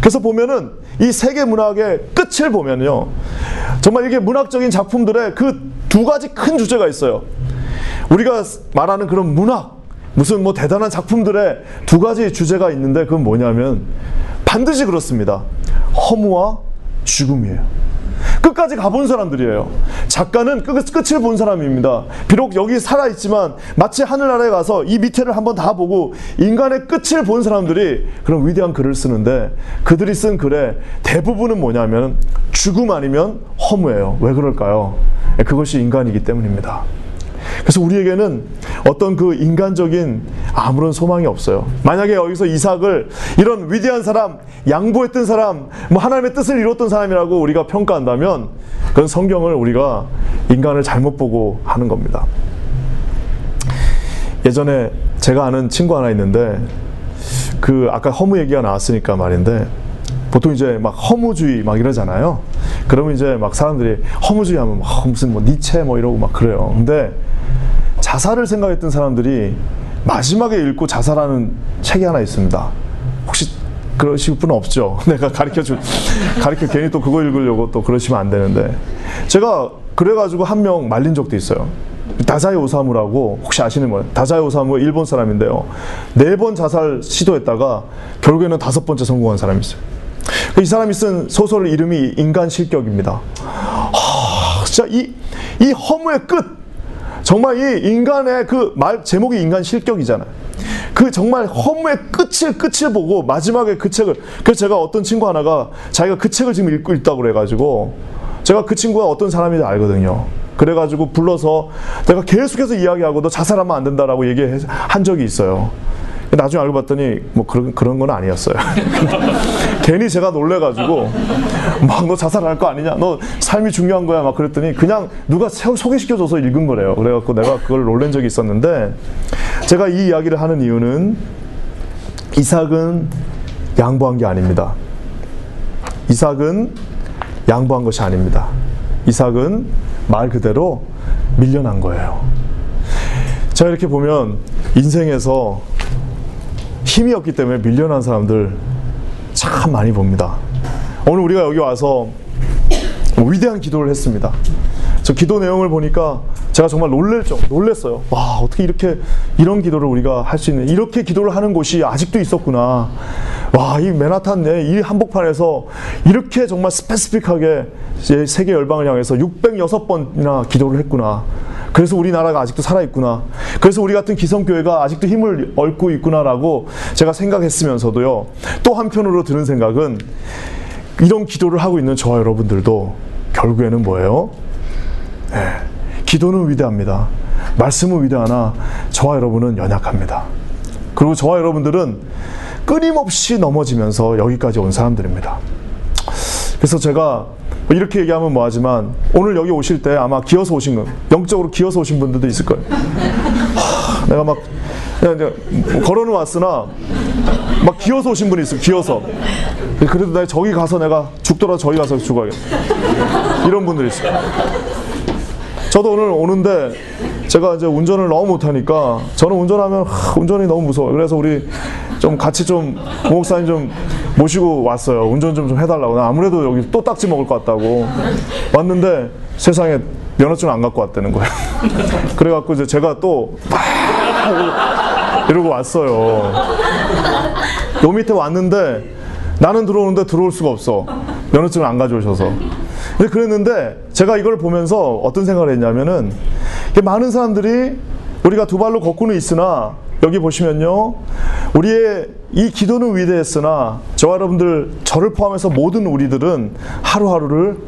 그래서 보면은 이 세계 문학의 끝을 보면요. 정말 이게 문학적인 작품들의 그 두 가지 큰 주제가 있어요. 우리가 말하는 그런 문학, 무슨 뭐 대단한 작품들의 두 가지 주제가 있는데 그건 뭐냐면 반드시 그렇습니다. 허무와 죽음이에요. 끝까지 가본 사람들이에요. 작가는 끝, 끝을 본 사람입니다. 비록 여기 살아있지만 마치 하늘나라에 가서 이 밑에를 한번 다 보고 인간의 끝을 본 사람들이 그런 위대한 글을 쓰는데 그들이 쓴 글의 대부분은 뭐냐면 죽음 아니면 허무예요. 왜 그럴까요? 그것이 인간이기 때문입니다. 그래서 우리에게는 어떤 그 인간적인 아무런 소망이 없어요. 만약에 여기서 이삭을 이런 위대한 사람, 양보했던 사람, 뭐 하나님의 뜻을 이뤘던 사람이라고 우리가 평가한다면 그건 성경을 우리가 인간을 잘못 보고 하는 겁니다. 예전에 제가 아는 친구 하나 있는데 그 아까 허무 얘기가 나왔으니까 말인데 보통 이제 막 허무주의 막 이러잖아요. 그러면 이제 막 사람들이 허무주의 하면 막 무슨 뭐 니체 뭐 이러고 막 그래요. 근데 자살을 생각했던 사람들이 마지막에 읽고 자살하는 책이 하나 있습니다. 혹시 그러실 분은 없죠. 내가 가르쳐 줄, 가르쳐 괜히 또 그거 읽으려고 또 그러시면 안 되는데. 제가 그래가지고 한 명 말린 적도 있어요. 다자이 오사무라고 혹시 아시는 분? 다자이 오사무 일본 사람인데요. 네 번 자살 시도했다가 결국에는 다섯 번째 성공한 사람이 있어요. 이 사람이 쓴 소설 이름이 인간 실격입니다. 하, 진짜 이, 이 허무의 끝, 정말 이 인간의 그 말 제목이 인간 실격이잖아요. 그 정말 허무의 끝을 끝을 보고 마지막에 그 책을 그래서 제가 어떤 친구 하나가 자기가 그 책을 지금 읽고 있다고 그래가지고 제가 그 친구가 어떤 사람인지 알거든요. 그래가지고 불러서 내가 계속해서 이야기하고 너 자살하면 안 된다라고 얘기한 적이 있어요. 나중에 알고 봤더니 뭐 그런 그런 건 아니었어요. 괜히 제가 놀래가지고 막 너 자살할 거 아니냐, 너 삶이 중요한 거야 막 그랬더니 그냥 누가 세- 소개시켜줘서 읽은 거래요. 그래갖고 내가 그걸 놀란 적이 있었는데 제가 이 이야기를 하는 이유는 이삭은 양보한 게 아닙니다. 이삭은 양보한 것이 아닙니다. 이삭은 말 그대로 밀려난 거예요. 자, 이렇게 보면 인생에서 힘이 없기 때문에 밀려난 사람들 참 많이 봅니다. 오늘 우리가 여기 와서 위대한 기도를 했습니다. 저 기도 내용을 보니까 제가 정말 놀랄 정 놀랬어요. 와 어떻게 이렇게 이런 기도를 우리가 할 수 있는 이렇게 기도를 하는 곳이 아직도 있었구나. 와 이 맨하탄 내 이 한복판에서 이렇게 정말 스페시픽하게 이제 세계 열방을 향해서 606번이나 기도를 했구나. 그래서 우리나라가 아직도 살아있구나. 그래서 우리 같은 기성교회가 아직도 힘을 얻고 있구나라고 제가 생각했으면서도요. 또 한편으로 드는 생각은 이런 기도를 하고 있는 저와 여러분들도 결국에는 뭐예요? 예, 기도는 위대합니다. 말씀은 위대하나 저와 여러분은 연약합니다. 그리고 저와 여러분들은 끊임없이 넘어지면서 여기까지 온 사람들입니다. 그래서 제가 이렇게 얘기하면 뭐하지만 오늘 여기 오실 때 아마 기어서 오신 거, 영적으로 기어서 오신 분들도 있을 거예요. 하, 내가 막 그냥 이제 걸어는 왔으나 막 기어서 오신 분이 있어요. 기어서. 그래도 내가 저기 가서 내가 죽더라도 저기 가서 죽어야겠다. 이런 분들이 있어요. 저도 오늘 오는데 제가 이제 운전을 너무 못하니까 저는 운전하면 하, 운전이 너무 무서워요. 그래서 우리 좀 같이 좀 목사님 좀 모시고 왔어요. 운전 좀, 좀 해달라고. 나 아무래도 여기 또 딱지 먹을 것 같다고 왔는데 세상에 면허증 안 갖고 왔다는 거예요. 그래갖고 이제 제가 또막 이러고 왔어요. 요 밑에 왔는데 나는 들어오는데 들어올 수가 없어. 면허증을 안 가져오셔서. 근데 그랬는데 제가 이걸 보면서 어떤 생각을 했냐면은 많은 사람들이 우리가 두 발로 걷고는 있으나 여기 보시면요. 우리의 이 기도는 위대했으나 저와 여러분들 저를 포함해서 모든 우리들은 하루하루를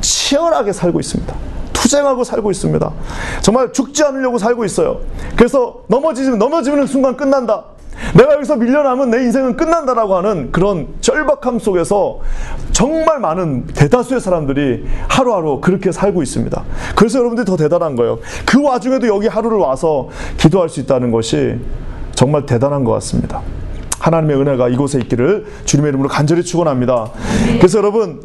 치열하게 살고 있습니다. 투쟁하고 살고 있습니다. 정말 죽지 않으려고 살고 있어요. 그래서 넘어지면 넘어지는 순간 끝난다. 내가 여기서 밀려나면 내 인생은 끝난다라고 하는 그런 절박함 속에서 정말 많은 대다수의 사람들이 하루하루 그렇게 살고 있습니다. 그래서 여러분들이 더 대단한 거예요. 그 와중에도 여기 하루를 와서 기도할 수 있다는 것이 정말 대단한 것 같습니다. 하나님의 은혜가 이곳에 있기를 주님의 이름으로 간절히 축원합니다. 그래서 여러분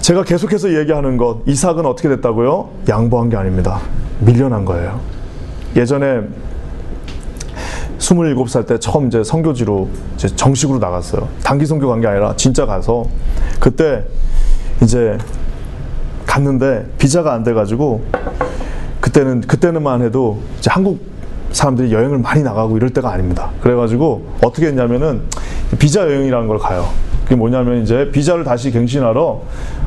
제가 계속해서 얘기하는 것 이삭은 어떻게 됐다고요? 양보한 게 아닙니다. 밀려난 거예요. 예전에 27살 때 처음 이제 선교지로 이제 정식으로 나갔어요. 단기 선교 간 게 아니라 진짜 가서 그때 이제 갔는데 비자가 안 돼가지고 그때는 그때는만 해도 이제 한국 사람들이 여행을 많이 나가고 이럴 때가 아닙니다. 그래가지고 어떻게 했냐면은 비자 여행이라는 걸 가요. 그게 뭐냐면 이제 비자를 다시 갱신하러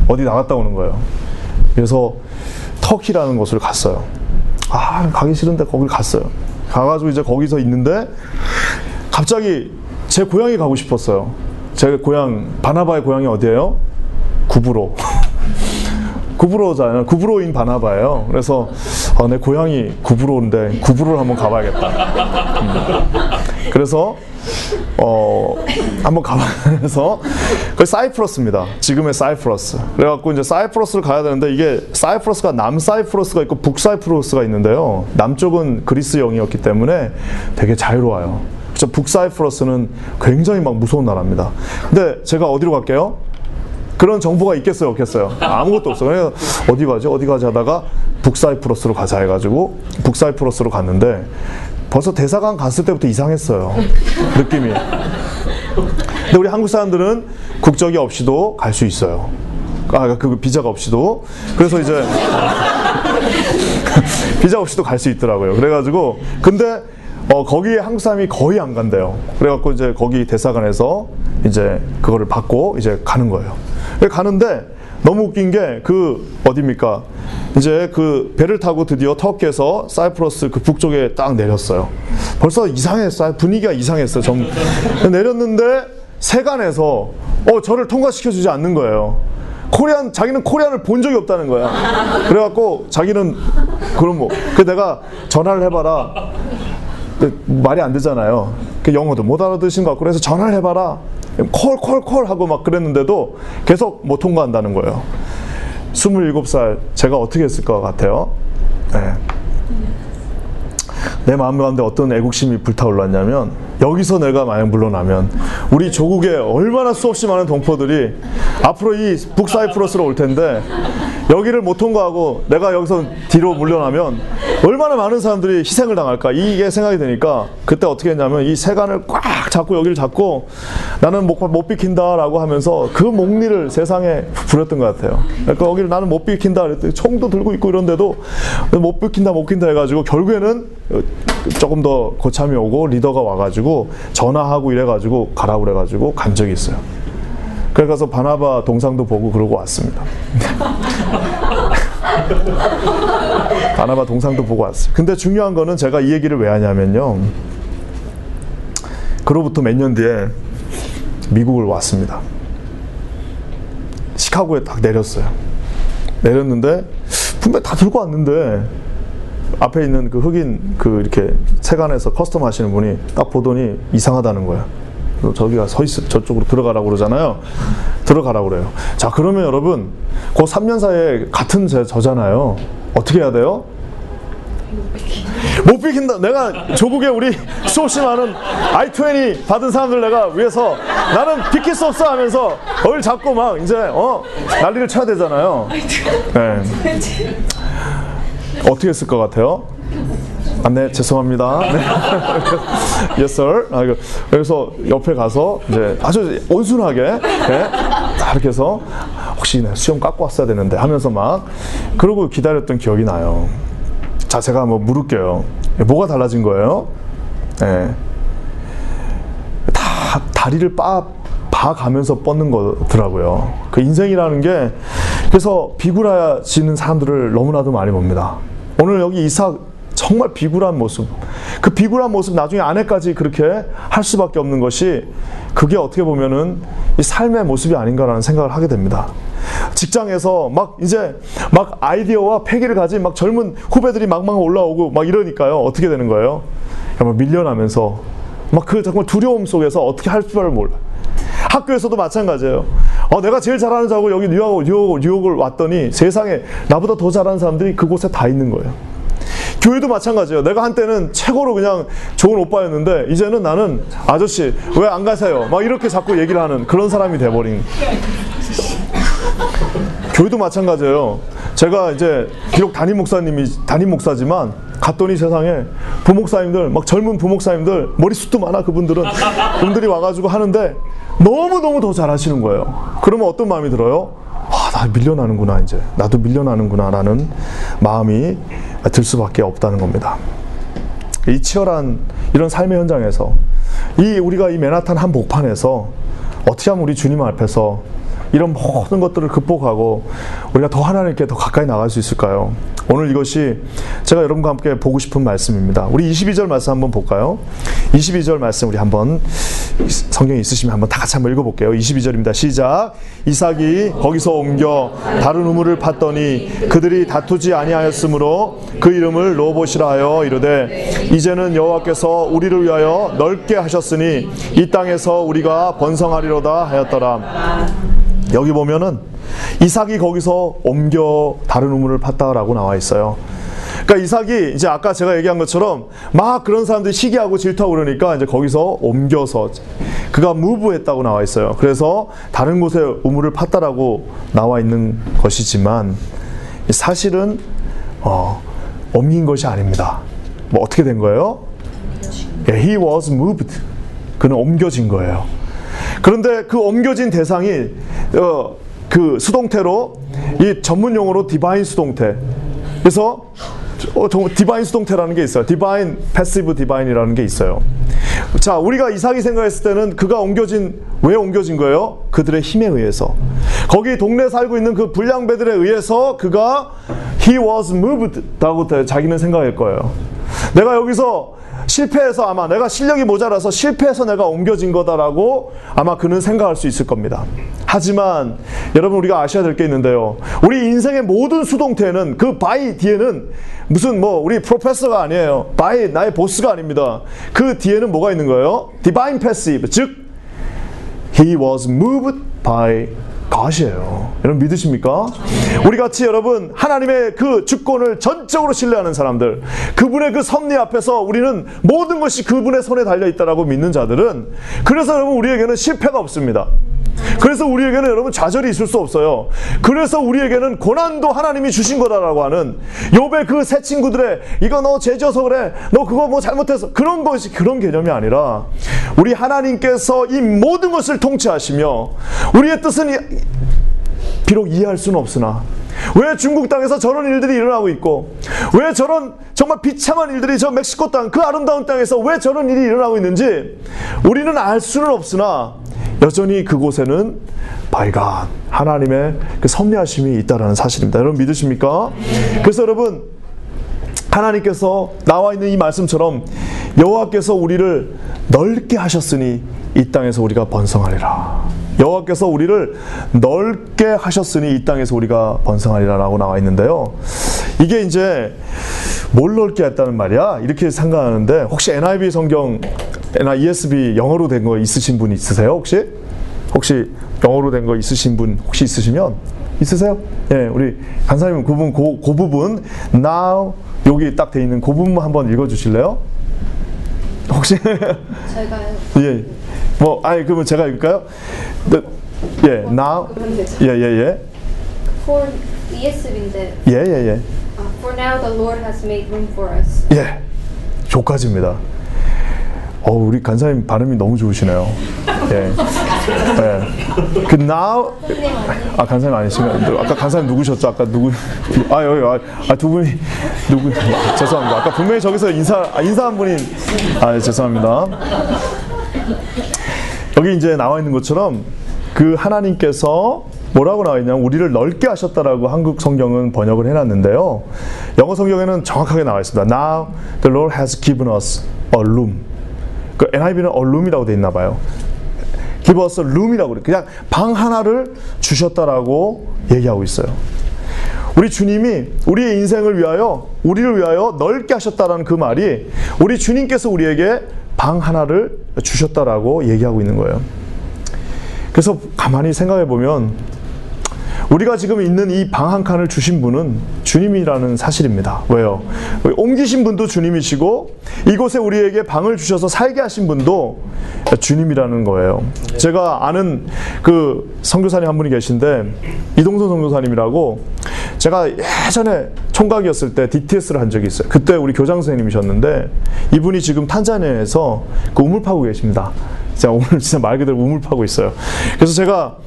어디 나갔다 오는 거예요. 그래서 터키라는 곳을 갔어요. 아 가기 싫은데 거길 갔어요. 가가지고 이제 거기서 있는데 갑자기 제 고향에 가고 싶었어요. 제 고향 바나바의 고향이 어디예요? 구브로. 구브로잖아요. 구브로인 바나바예요. 그래서 아, 내 고향이 구브로인데 구브로를 한번 가봐야겠다. 음. 그래서 어 한번 가봐서 그 사이프러스입니다. 지금의 사이프러스. 그래갖고 이제 사이프러스를 가야 되는데 이게 사이프러스가 남 사이프러스가 있고 북 사이프러스가 있는데요. 남쪽은 그리스령이었기 때문에 되게 자유로워요. 그래서 북 사이프러스는 굉장히 막 무서운 나라입니다. 근데 제가 어디로 갈게요? 그런 정보가 있겠어요, 없겠어요? 아무것도 없어요. 그래서 어디 가지, 어디 가지 하다가 북사이프러스로 가자 해가지고 북사이프러스로 갔는데 벌써 대사관 갔을 때부터 이상했어요. 느낌이. 근데 우리 한국 사람들은 국적이 없이도 갈 수 있어요. 아, 그 비자가 없이도. 그래서 이제 비자 없이도 갈 수 있더라고요. 그래가지고 근데 어, 거기에 한국 사람이 거의 안 간대요. 그래갖고 이제 거기 대사관에서 이제 그거를 받고 이제 가는 거예요. 가는데 너무 웃긴 게 그 어디입니까? 이제 그 배를 타고 드디어 터키에서 사이프러스 그 북쪽에 딱 내렸어요. 벌써 이상했어요. 분위기가 이상했어요. 좀 내렸는데 세관에서 어 저를 통과시켜 주지 않는 거예요. 코리안 자기는 코리안을 본 적이 없다는 거야. 그래갖고 자기는 그럼 뭐 그 내가 전화를 해봐라. 말이 안 되잖아요. 그 영어도 못 알아듣신 것 같고 그래서 전화를 해봐라 콜콜콜 하고 막 그랬는데도 계속 못 통과한다는 거예요. 27살 제가 어떻게 했을 것 같아요? 네. 내 마음 가운데 어떤 애국심이 불타올랐냐면 여기서 내가 만약 물러나면 우리 조국에 얼마나 수없이 많은 동포들이 앞으로 이 북사이프러스로 올 텐데 여기를 못 통과하고 내가 여기서 뒤로 물러나면 얼마나 많은 사람들이 희생을 당할까 이게 생각이 되니까 그때 어떻게 했냐면 이 세간을 꽉 잡고 여기를 잡고 나는 못, 못 비킨다라고 하면서 그 목리를 세상에 부렸던 것 같아요. 그러니까 여기를 나는 못 비킨다 그랬더니 총도 들고 있고 이런데도 못 비킨다 못 비킨다 해가지고 결국에는 조금 더 고참이 오고 리더가 와가지고 전화하고 이래가지고 가라고 그래가지고 간 적이 있어요. 그래 가서 바나바 동상도 보고 그러고 왔습니다. 바나바 동상도 보고 왔어요. 근데 중요한 거는 제가 이 얘기를 왜 하냐면요. 그로부터 몇 년 뒤에 미국을 왔습니다. 시카고에 딱 내렸어요. 내렸는데 분명 다 들고 왔는데 앞에 있는 그 흑인 그 이렇게 세관에서 custom 하시는 분이 딱 보더니 이상하다는 거야. 저기가 서 있어 저쪽으로 들어가라고 그러잖아요. 들어가라고 그래요. 자 그러면 여러분 그 3년 사이에 같은 제 저잖아요. 어떻게 해야 돼요? 못 비킨다. 내가 조국에 우리 수없이 많은 I-20 받은 사람들 내가 위해서 나는 비킬 수 없어 하면서 얼 잡고 막 이제 어 난리를 쳐야 되잖아요. 네. 어떻게 했을 것 같아요? 아, 네, 죄송합니다. 네. yes, sir. 아, 그래서 옆에 가서 이제 아주 온순하게 네, 이렇게 해서 혹시 네, 수염 깎고 왔어야 되는데 하면서 막 그러고 기다렸던 기억이 나요. 자, 제가 한번 물을게요. 뭐가 달라진 거예요? 네. 다 다리를 빠 봐가면서 뻗는 거더라고요. 그 인생이라는 게 그래서 비굴해지는 사람들을 너무나도 많이 봅니다. 오늘 여기 이삭 정말 비굴한 모습. 그 비굴한 모습 나중에 아내까지 그렇게 할 수밖에 없는 것이 그게 어떻게 보면은 이 삶의 모습이 아닌가라는 생각을 하게 됩니다. 직장에서 막 이제 막 아이디어와 패기를 가진 막 젊은 후배들이 막막 올라오고 막 이러니까요. 어떻게 되는 거예요? 막 밀려나면서 막 그 정말 두려움 속에서 어떻게 할 줄을 몰라. 학교에서도 마찬가지예요. 어, 내가 제일 잘하는 자고 여기 뉴욕, 뉴욕, 뉴욕을 왔더니 세상에 나보다 더 잘하는 사람들이 그곳에 다 있는 거예요. 교회도 마찬가지예요. 내가 한때는 최고로 그냥 좋은 오빠였는데 이제는 나는 아저씨 왜 안 가세요? 막 이렇게 자꾸 얘기를 하는 그런 사람이 돼버린. 교회도 마찬가지예요. 제가 이제 비록 담임 목사님이 담임 목사지만 갔더니 세상에 부목사님들 막 젊은 부목사님들 머리숱도 많아 그분들은 분들이 와가지고 하는데 너무 너무 더 잘하시는 거예요. 그러면 어떤 마음이 들어요? 아, 나 밀려나는구나 이제 나도 밀려나는구나라는 마음이 들 수밖에 없다는 겁니다. 이 치열한 이런 삶의 현장에서 이 우리가 이 맨하탄 한 복판에서 어떻게 하면 우리 주님 앞에서 이런 모든 것들을 극복하고 우리가 더 하나님께 더 가까이 나갈 수 있을까요? 오늘 이것이 제가 여러분과 함께 보고 싶은 말씀입니다. 우리 22절 말씀 한번 볼까요? 22절 말씀 우리 한번 성경 있으시면 한번 다 같이 한번 읽어볼게요. 22절입니다. 시작. 이삭이 거기서 옮겨 다른 우물을 팠더니 그들이 다투지 아니하였으므로 그 이름을 로봇이라 하여 이르되 이제는 여호와께서 우리를 위하여 넓게 하셨으니 이 땅에서 우리가 번성하리로다 하였더라. 여기 보면은 이삭이 거기서 옮겨 다른 우물을 팠다라고 나와 있어요. 그러니까 이삭이 이제 아까 제가 얘기한 것처럼 막 그런 사람들이 시기하고 질투하고 그러니까 이제 거기서 옮겨서 그가 move했다고 나와 있어요. 그래서 다른 곳에 우물을 팠다라고 나와 있는 것이지만 사실은 어, 옮긴 것이 아닙니다. 뭐 어떻게 된 거예요? He was moved. 그는 옮겨진 거예요. 그런데 그 옮겨진 대상이 어, 그 수동태로 이 전문 용어로 divine 수동태. 그래서 어, divine 수동태라는 게 있어요. divine passive divine이라는 게 있어요. 자, 우리가 이삭이 생각했을 때는 그가 옮겨진 왜 옮겨진 거예요? 그들의 힘에 의해서. 거기 동네 살고 있는 그 불량배들에 의해서 그가 he was moved 라고 자기는 생각할 거예요. 내가 여기서 실패해서 아마 내가 실력이 모자라서 실패해서 내가 옮겨진 거다라고 아마 그는 생각할 수 있을 겁니다. 하지만 여러분 우리가 아셔야 될 게 있는데요. 우리 인생의 모든 수동태는 그 by 뒤에는 무슨 뭐 우리 professor가 아니에요. by 나의 보스가 아닙니다. 그 뒤에는 뭐가 있는 거예요? divine passive 즉 He was moved by God이에요. 여러분 믿으십니까? 우리 같이 여러분 하나님의 그 주권을 전적으로 신뢰하는 사람들, 그분의 그 섭리 앞에서 우리는 모든 것이 그분의 손에 달려 있다라고 믿는 자들은 그래서 여러분 우리에게는 실패가 없습니다. 그래서 우리에게는 여러분 좌절이 있을 수 없어요. 그래서 우리에게는 고난도 하나님이 주신 거다라고 하는 욥의 그새 친구들의 이거 너 죄져서 그래. 너 그거 뭐 잘못해서 그런 것이 그런 개념이 아니라 우리 하나님께서 이 모든 것을 통치하시며 우리의 뜻은 이- 비록 이해할 수는 없으나 왜 중국 땅에서 저런 일들이 일어나고 있고 왜 저런 정말 비참한 일들이 저 멕시코 땅 그 아름다운 땅에서 왜 저런 일이 일어나고 있는지 우리는 알 수는 없으나 여전히 그곳에는 발간 하나님의 그 섭리하심이 있다라는 사실입니다. 여러분 믿으십니까? 그래서 여러분 하나님께서 나와 있는 이 말씀처럼 여호와께서 우리를 넓게 하셨으니 이 땅에서 우리가 번성하리라. 여호와께서 우리를 넓게 하셨으니 이 땅에서 우리가 번성하리라라고 나와 있는데요. 이게 이제 뭘 넓게 했다는 말이야? 이렇게 생각하는데 혹시 NIV 성경, ESV 영어로 된 거 있으신 분 있으세요? 혹시? 혹시 영어로 된 거 있으신 분 혹시 있으시면 있으세요? 예, 우리 간사님 그분 그, 그 부분 now 여기 딱 돼 있는 그 부분 한번 읽어 주실래요? 혹시 제가요. 예. 뭐 아니 그러면 제가 읽을까요? 네, 예, now 예, 예, 예. For ESV인데, 예, 예, 예. uh, for now the Lord has made room for us. 예. 조까지입니다. 어, 우리 간사님 발음이 너무 좋으시네요. 예. 예. 그 now? 아 간사님 아니시면 아까 간사님 누구셨죠? 아까 누구? 아 여기 아두 분이 누구? 죄송합니다. 아까 분명히 저기서 인사 아, 인사한 분이 아 예, 죄송합니다. 여기 이제 나와 있는 것처럼 그 하나님께서 뭐라고 나와 있냐면 우리를 넓게 하셨다라고 한국 성경은 번역을 해놨는데요. 영어 성경에는 정확하게 나와 있습니다. Now the Lord has given us a room. 그 NIV는 room이라고 돼 있나 봐요. a room이라고 그래. 그냥 방 하나를 주셨다라고 얘기하고 있어요. 우리 주님이 우리의 인생을 위하여 우리를 위하여 넓게 하셨다라는 그 말이 우리 주님께서 우리에게 방 하나를 주셨다라고 얘기하고 있는 거예요. 그래서 가만히 생각해 보면 우리가 지금 있는 이 방 한 칸을 주신 분은 주님이라는 사실입니다. 왜요? 옮기신 분도 주님이시고 이곳에 우리에게 방을 주셔서 살게 하신 분도 주님이라는 거예요. 제가 아는 그 선교사님 한 분이 계신데 이동선 선교사님이라고 제가 예전에 총각이었을 때 DTS를 한 적이 있어요. 그때 우리 교장 선생님이셨는데 이분이 지금 탄자니아에서 그 우물 파고 계십니다. 제가 오늘 진짜 말 그대로 우물 파고 있어요. 그래서 제가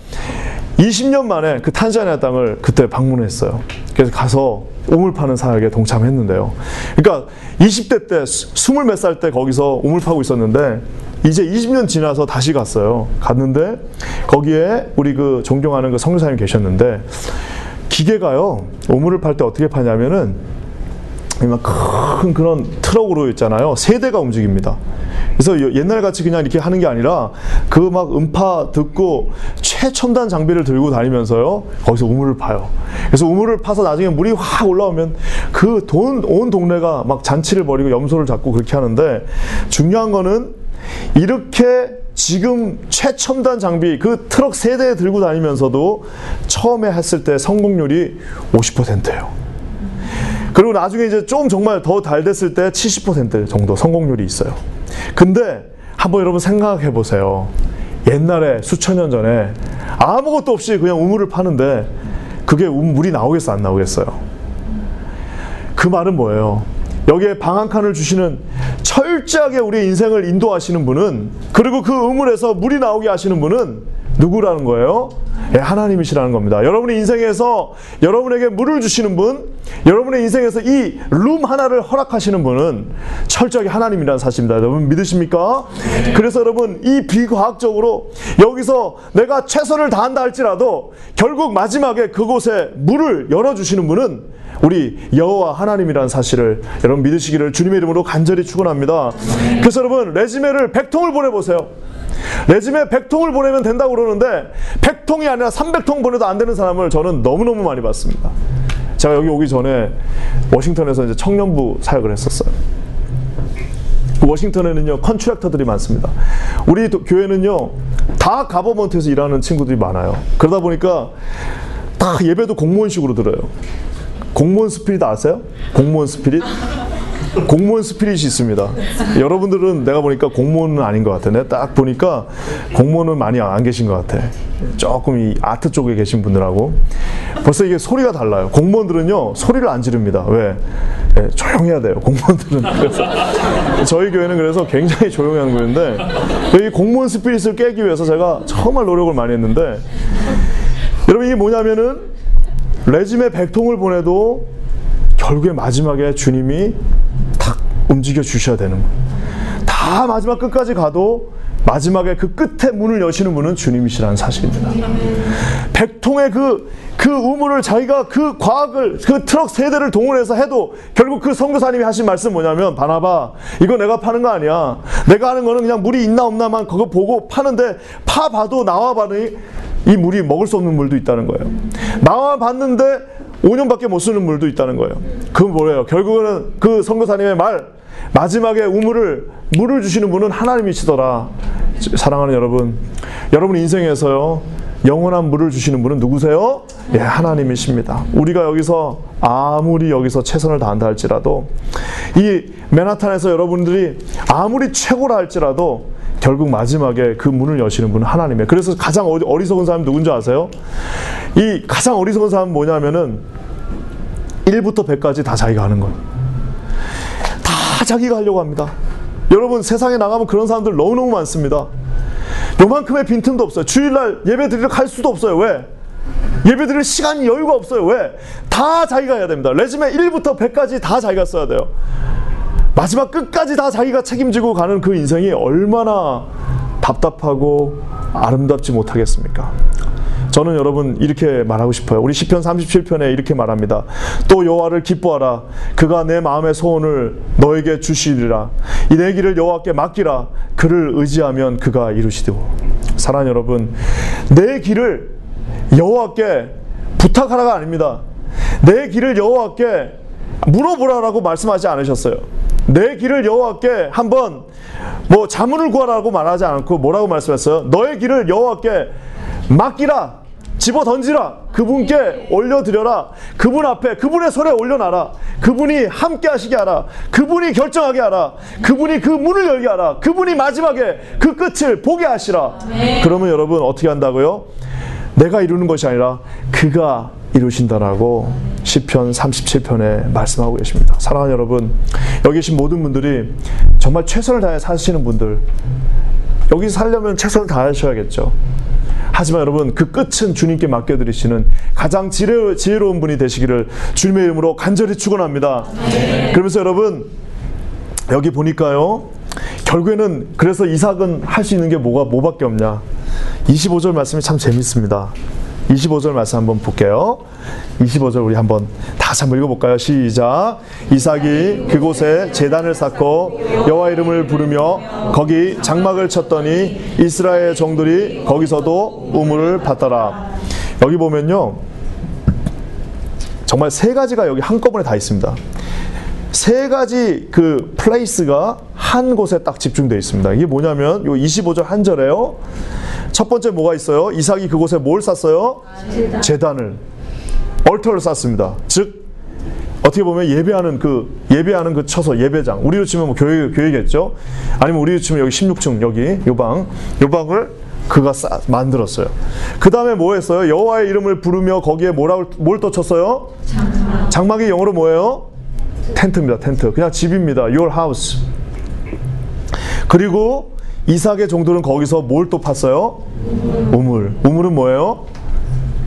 20년 만에 그 탄자니아 땅을 그때 방문했어요. 그래서 가서 우물 파는 사역에 동참했는데요. 그러니까 20대 때, 스물 몇살 때 거기서 우물 파고 있었는데 이제 20년 지나서 다시 갔어요. 갔는데 거기에 우리 그 존경하는 그 성교사님 계셨는데 기계가요. 우물을 팔 때 어떻게 파냐면은 막 큰 그런 트럭으로 있잖아요. 세 대가 움직입니다. 그래서 요- 옛날 같이 그냥 이렇게 하는 게 아니라 그 막 음파 듣고 최첨단 장비를 들고 다니면서요. 거기서 우물을 파요. 그래서 우물을 파서 나중에 물이 확 올라오면 그 돈 온 동네가 막 잔치를 벌이고 염소를 잡고 그렇게 하는데 중요한 거는 이렇게 지금 최첨단 장비 그 트럭 세대 들고 다니면서도 처음에 했을 때 성공률이 50%예요. 그리고 나중에 이제 좀 정말 더 잘 됐을 때 70% 정도 성공률이 있어요. 근데 한번 여러분 생각해 보세요. 옛날에 수천 년 전에 아무것도 없이 그냥 우물을 파는데 그게 우- 물이 나오겠어 안 나오겠어요? 그 말은 뭐예요? 여기에 방 한 칸을 주시는 철저하게 우리의 인생을 인도하시는 분은 그리고 그 우물에서 물이 나오게 하시는 분은 누구라는 거예요? 예, 하나님이시라는 겁니다. 여러분의 인생에서 여러분에게 물을 주시는 분, 여러분의 인생에서 이 룸 하나를 허락하시는 분은 철저하게 하나님이라는 사실입니다. 여러분 믿으십니까? 그래서 여러분 이 비과학적으로 여기서 내가 최선을 다한다 할지라도 결국 마지막에 그곳에 물을 열어 주시는 분은 우리 여호와 하나님이라는 사실을 여러분 믿으시기를 주님의 이름으로 간절히 축원합니다. 그래서 여러분 레지메를 100통을 보내 보세요. 레지메 100통을 보내면 된다고 그러는데 100통이 아니라 300통 보내도 안 되는 사람을 저는 너무너무 많이 봤습니다. 제가 여기 오기 전에 워싱턴에서 이제 청년부 사역을 했었어요. 그 워싱턴에는요 contractor들이 많습니다. 우리 도- 교회는요 다 government에서 일하는 친구들이 많아요. 그러다 보니까 다 예배도 공무원식으로 들어요. 공무원 spirit 아세요? 공무원 spirit? 공무원 spirit이 있습니다. 여러분들은 내가 보니까 공무원은 아닌 것 같아. 내가 딱 보니까 공무원은 많이 안 계신 것 같아. 조금 이 아트 쪽에 계신 분들하고 벌써 이게 소리가 달라요. 공무원들은요 소리를 안 지릅니다. 왜? 예, 조용해야 돼요. 공무원들은 그래서 저희 교회는 그래서 굉장히 조용한 교회인데 이 공무원 스피릿을 깨기 위해서 제가 정말 노력을 많이 했는데 여러분 이게 뭐냐면은 레짐에 100통을 보내도 결국에 마지막에 주님이 탁 움직여 주셔야 되는 거예요. 다 마지막 끝까지 가도 마지막에 그 끝에 문을 여시는 분은 주님이시라는 사실입니다. 백통의 그, 그 우물을 자기가 그 과학을, 그 트럭 세 대를 동원해서 해도 결국 그 선교사님이 하신 말씀 뭐냐면, 바나바, 이거 내가 파는 거 아니야. 내가 하는 거는 그냥 물이 있나 없나만 그거 보고 파는데, 파봐도 나와 봐니 이 물이 먹을 수 없는 물도 있다는 거예요. 나와 봤는데 5년밖에 못 쓰는 물도 있다는 거예요. 그 뭐예요? 결국은 그 선교사님의 말, 마지막에 우물을 물을 주시는 분은 하나님이시더라. 사랑하는 여러분, 여러분 인생에서요 영원한 물을 주시는 분은 누구세요? 예, 하나님이십니다. 우리가 여기서 아무리 여기서 최선을 다한다 할지라도 이 맨하탄에서 여러분들이 아무리 최고라 할지라도 결국 마지막에 그 문을 여시는 분은 하나님이에요. 그래서 가장 어리- 어리석은 사람이 누군지 아세요? 이 가장 어리석은 사람은 뭐냐면은 1부터 100까지 다 자기가 하는 거예요. 다 자기가 하려고 합니다. 여러분 세상에 나가면 그런 사람들 너무너무 많습니다. 요만큼의 빈틈도 없어요. 주일날 예배 드리러 갈 수도 없어요. 왜? 예배 드릴 시간이 여유가 없어요. 왜? 다 자기가 해야 됩니다. 레지메 1부터 100까지 다 자기가 써야 돼요. 마지막 끝까지 다 자기가 책임지고 가는 그 인생이 얼마나 답답하고 아름답지 못하겠습니까? 저는 여러분 이렇게 말하고 싶어요. 우리 시편 37편에 이렇게 말합니다. 또 여호와를 기뻐하라. 그가 내 마음의 소원을 너에게 주시리라. 이 내 길을 여호와께 맡기라. 그를 의지하면 그가 이루시리고. 사랑하는 여러분, 내 길을 여호와께 부탁하라가 아닙니다. 내 길을 여호와께 물어보라라고 말씀하지 않으셨어요. 내 길을 여호와께 한번 뭐 자문을 구하라고 말하지 않고 뭐라고 말씀했어요? 너의 길을 여호와께 맡기라. 집어 던지라. 그분께 올려드려라. 그분 앞에 그분의 손에 올려놔라. 그분이 함께 하시게 하라. 그분이 결정하게 하라. 그분이 그 문을 열게 하라. 그분이 마지막에 그 끝을 보게 하시라. 그러면 여러분 어떻게 한다고요? 내가 이루는 것이 아니라 그가 이루신다라고 시편 37편에 말씀하고 계십니다. 사랑하는 여러분, 여기 계신 모든 분들이 정말 최선을 다해 사시는 분들 여기 살려면 최선을 다하셔야겠죠. 하지만 여러분 그 끝은 주님께 맡겨드리시는 가장 지혜로, 지혜로운 분이 되시기를 주님의 이름으로 간절히 축원합니다. 그러면서 여러분 여기 보니까요 결국에는 그래서 이삭은 할 수 있는 게 뭐가 뭐밖에 없냐 25절 말씀이 참 재밌습니다 25절 말씀 한번 볼게요. 25절 우리 한번 다시 한번 읽어볼까요? 시작. 이삭이 그곳에 제단을 쌓고 여호와 이름을 부르며 거기 장막을 쳤더니 이스라엘 종들이 거기서도 우물을 받더라. 여기 보면요. 정말 세 가지가 여기 한꺼번에 다 있습니다. 세 가지 그 플레이스가 한 곳에 딱 집중되어 있습니다. 이게 뭐냐면 요 25절 한 절에요. 첫 번째 뭐가 있어요? 이삭이 그곳에 뭘 쌌어요? 재단 을 얼터를 쌌습니다. 즉 어떻게 보면 예배하는 그 예배하는 그 처소 예배장 우리로 치면 뭐 교회 교회겠죠. 아니면 우리로 치면 여기 16층 여기 요방 요방을 그가 싸, 만들었어요. 그 다음에 뭐 했어요? 여호와의 이름을 부르며 거기에 뭐라고 뭘 덧쳤어요? 장막이 영어로 뭐예요? 텐트입니다. 텐트. 그냥 집입니다. Your house. 그리고 이삭의 종들은 거기서 뭘 또 팠어요? 우물. 우물은 뭐예요?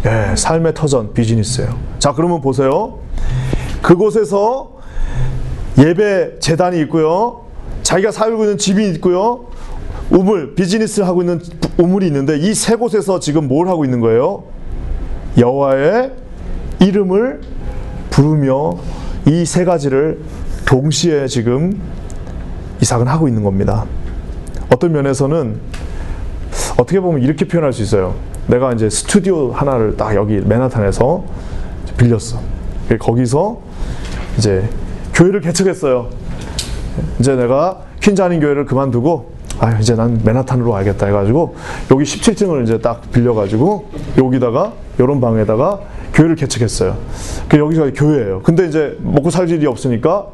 예, 삶의 터전, 비즈니스예요. 자, 그러면 보세요. 그곳에서 예배 재단이 있고요. 자기가 살고 있는 집이 있고요. 우물, 비즈니스를 하고 있는 우물이 있는데 이 세 곳에서 지금 뭘 하고 있는 거예요? 여호와의 이름을 부르며 이 세 가지를 동시에 지금 이삭은 하고 있는 겁니다. 어떤 면에서는 어떻게 보면 이렇게 표현할 수 있어요. 내가 이제 스튜디오 하나를 딱 여기 맨하탄에서 빌렸어. 거기서 이제 교회를 개척했어요. 이제 내가 퀸자닌 교회를 그만두고 아 이제 난 맨하탄으로 와야겠다 해가지고 여기 17층을 이제 딱 빌려가지고 여기다가 이런 방에다가 교회를 개척했어요. 그 여기가 교회예요. 근데 이제 먹고 살 일이 없으니까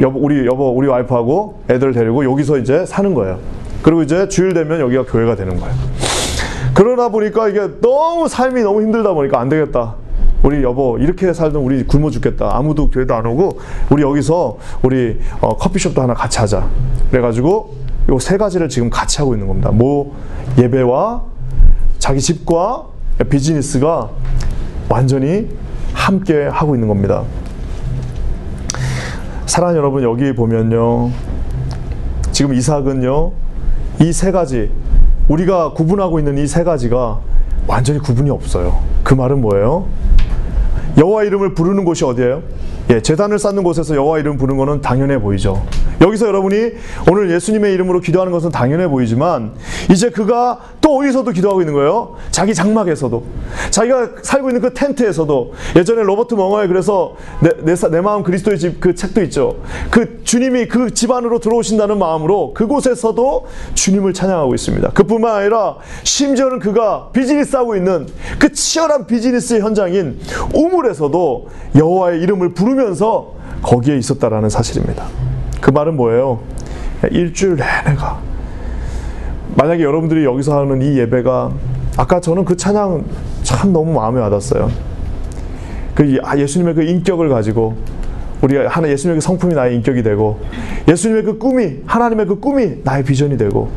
여보 우리 여보 우리 와이프하고 애들 데리고 여기서 이제 사는 거예요. 그리고 이제 주일 되면 여기가 교회가 되는 거예요. 그러다 보니까 이게 너무 삶이 너무 힘들다 보니까 안 되겠다. 우리 여보 이렇게 살던 우리 굶어 죽겠다. 아무도 교회도 안 오고 우리 여기서 우리 어, 커피숍도 하나 같이 하자. 그래가지고 요 세 가지를 지금 같이 하고 있는 겁니다. 뭐 예배와 자기 집과 비즈니스가 완전히 함께 하고 있는 겁니다. 사랑 여러분 여기 보면요. 지금 이삭은요. 이 세 가지 우리가 구분하고 있는 이 세 가지가 완전히 구분이 없어요. 그 말은 뭐예요? 여호와 이름을 부르는 곳이 어디예요? 예, 재단을 쌓는 곳에서 여호와 이름 부르는 것은 당연해 보이죠. 여기서 여러분이 오늘 예수님의 이름으로 기도하는 것은 당연해 보이지만 이제 그가 또 어디서도 기도하고 있는 거예요? 자기 장막에서도 자기가 살고 있는 그 텐트에서도 예전에 로버트 멍어에 그래서 내, 내, 내 마음 그리스도의 집 그 책도 있죠. 그 주님이 그 집 안으로 들어오신다는 마음으로 그곳에서도 주님을 찬양하고 있습니다. 그뿐만 아니라 심지어는 그가 비즈니스 하고 있는 그 치열한 비즈니스 현장인 우물에서도 여호와의 이름을 부르 면서 거기에 있었다라는 사실입니다. 그 말은 뭐예요? 일주일 내내가 만약에 여러분들이 여기서 하는 이 예배가 아까 저는 그 찬양 참 너무 마음에 와닿았어요. 그 예수님의 그 인격을 가지고 우리 하나 예수님의 그 성품이 나의 인격이 되고 예수님의 그 꿈이 하나님의 그 꿈이 나의 비전이 되고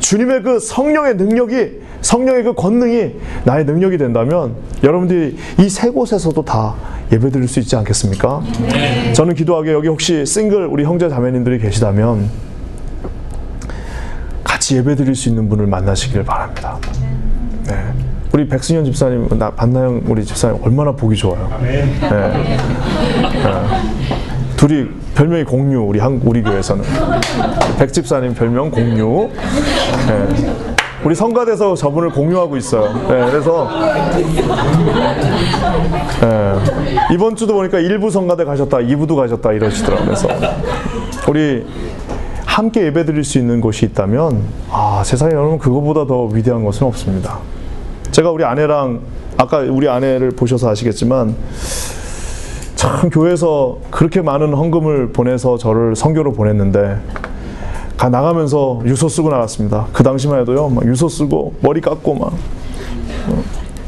주님의 그 성령의 능력이 성령의 그 권능이 나의 능력이 된다면 여러분들이 이 세 곳에서도 다 예배 드릴 수 있지 않겠습니까? 네. 저는 기도하게 여기 혹시 싱글 우리 형제 자매님들이 계시다면 같이 예배 드릴 수 있는 분을 만나시길 바랍니다. 네. 우리 백승현 집사님, 나 반나영 우리 집사님 얼마나 보기 좋아요. 네. 네. 둘이 별명이 공유 우리 한 우리 교회에서는 백 집사님 별명 공유. 네. 우리 성가대에서 저분을 공유하고 있어요. 네, 그래서 네, 이번 주도 보니까 1부 성가대 가셨다, 2부도 가셨다 이러시더라고요. 그래서 우리 함께 예배 드릴 수 있는 곳이 있다면 아 세상에 여러분 그거보다 더 위대한 것은 없습니다. 제가 우리 아내랑 아까 우리 아내를 보셔서 아시겠지만 참 교회에서 그렇게 많은 헌금을 보내서 저를 선교로 보냈는데 가 나가면서 유서 쓰고 나갔습니다. 그 당시만 해도요, 막 유서 쓰고 머리 깎고 막 어,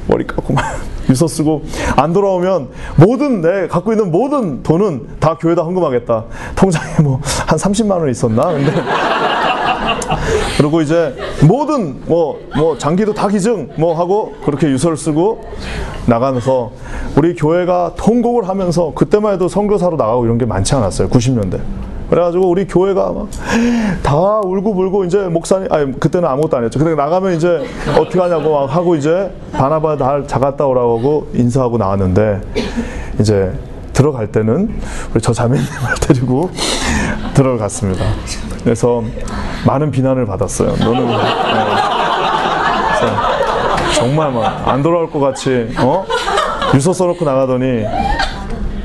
머리 깎고 막 유서 쓰고 안 돌아오면 모든 내 갖고 있는 모든 돈은 다 교회다 헌금하겠다. 통장에 뭐 한 30만 원 있었나? 근데 그리고 이제 모든 뭐, 뭐 장기도 다 기증 뭐 하고 그렇게 유서를 쓰고 나가면서 우리 교회가 통곡을 하면서 그때만 해도 선교사로 나가고 이런 게 많지 않았어요. 90년대. 그래가지고 우리 교회가 막 다 울고 불고 이제 목사님 아니 그때는 아무것도 안 했죠. 근데 나가면 이제 어떻게 하냐고 막 하고 이제 바나바 날 자갔다 오라고 하고 인사하고 나왔는데 이제 들어갈 때는 우리 저 자매님을 데리고 들어갔습니다. 그래서 많은 비난을 받았어요. 너는 네. 정말 막 안 돌아올 것 같이 어 유서 써놓고 나가더니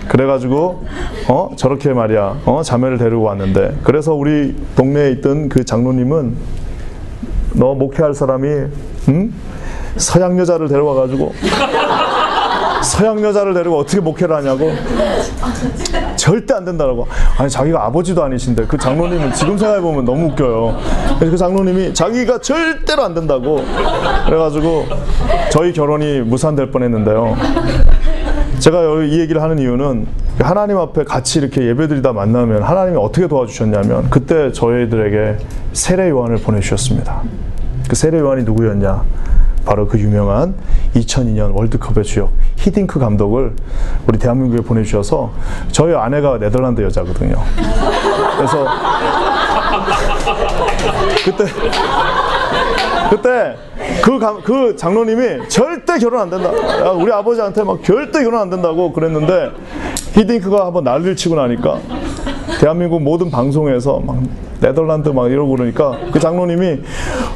그래가지고 어 저렇게 말이야 어 자매를 데리고 왔는데 그래서 우리 동네에 있던 그 장로님은 너 목회할 사람이 응? 서양 여자를 데려와가지고 서양 여자를 데리고 어떻게 목회를 하냐고 절대 안 된다라고 아니 자기가 아버지도 아니신데 그 장로님은 지금 생각해 보면 너무 웃겨요. 그 장로님이 자기가 절대로 안 된다고 그래가지고 저희 결혼이 무산될 뻔했는데요. 제가 이 얘기를 하는 이유는 하나님 앞에 같이 이렇게 예배드리다 만나면 하나님이 어떻게 도와주셨냐면 그때 저희들에게 세례 요한을 보내주셨습니다. 그 세례 요한이 누구였냐? 바로 그 유명한 2002년 월드컵의 주역 히딩크 감독을 우리 대한민국에 보내주셔서 저희 아내가 네덜란드 여자거든요. 그래서 그때 그때 그, 감, 그 장로님이 절대 결혼 안 된다. 우리 아버지한테 막 절대 결혼 안 된다고 그랬는데 히딩크가 한번 난리를 치고 나니까 대한민국 모든 방송에서 막 네덜란드 막 이러고 그러니까 그 장로님이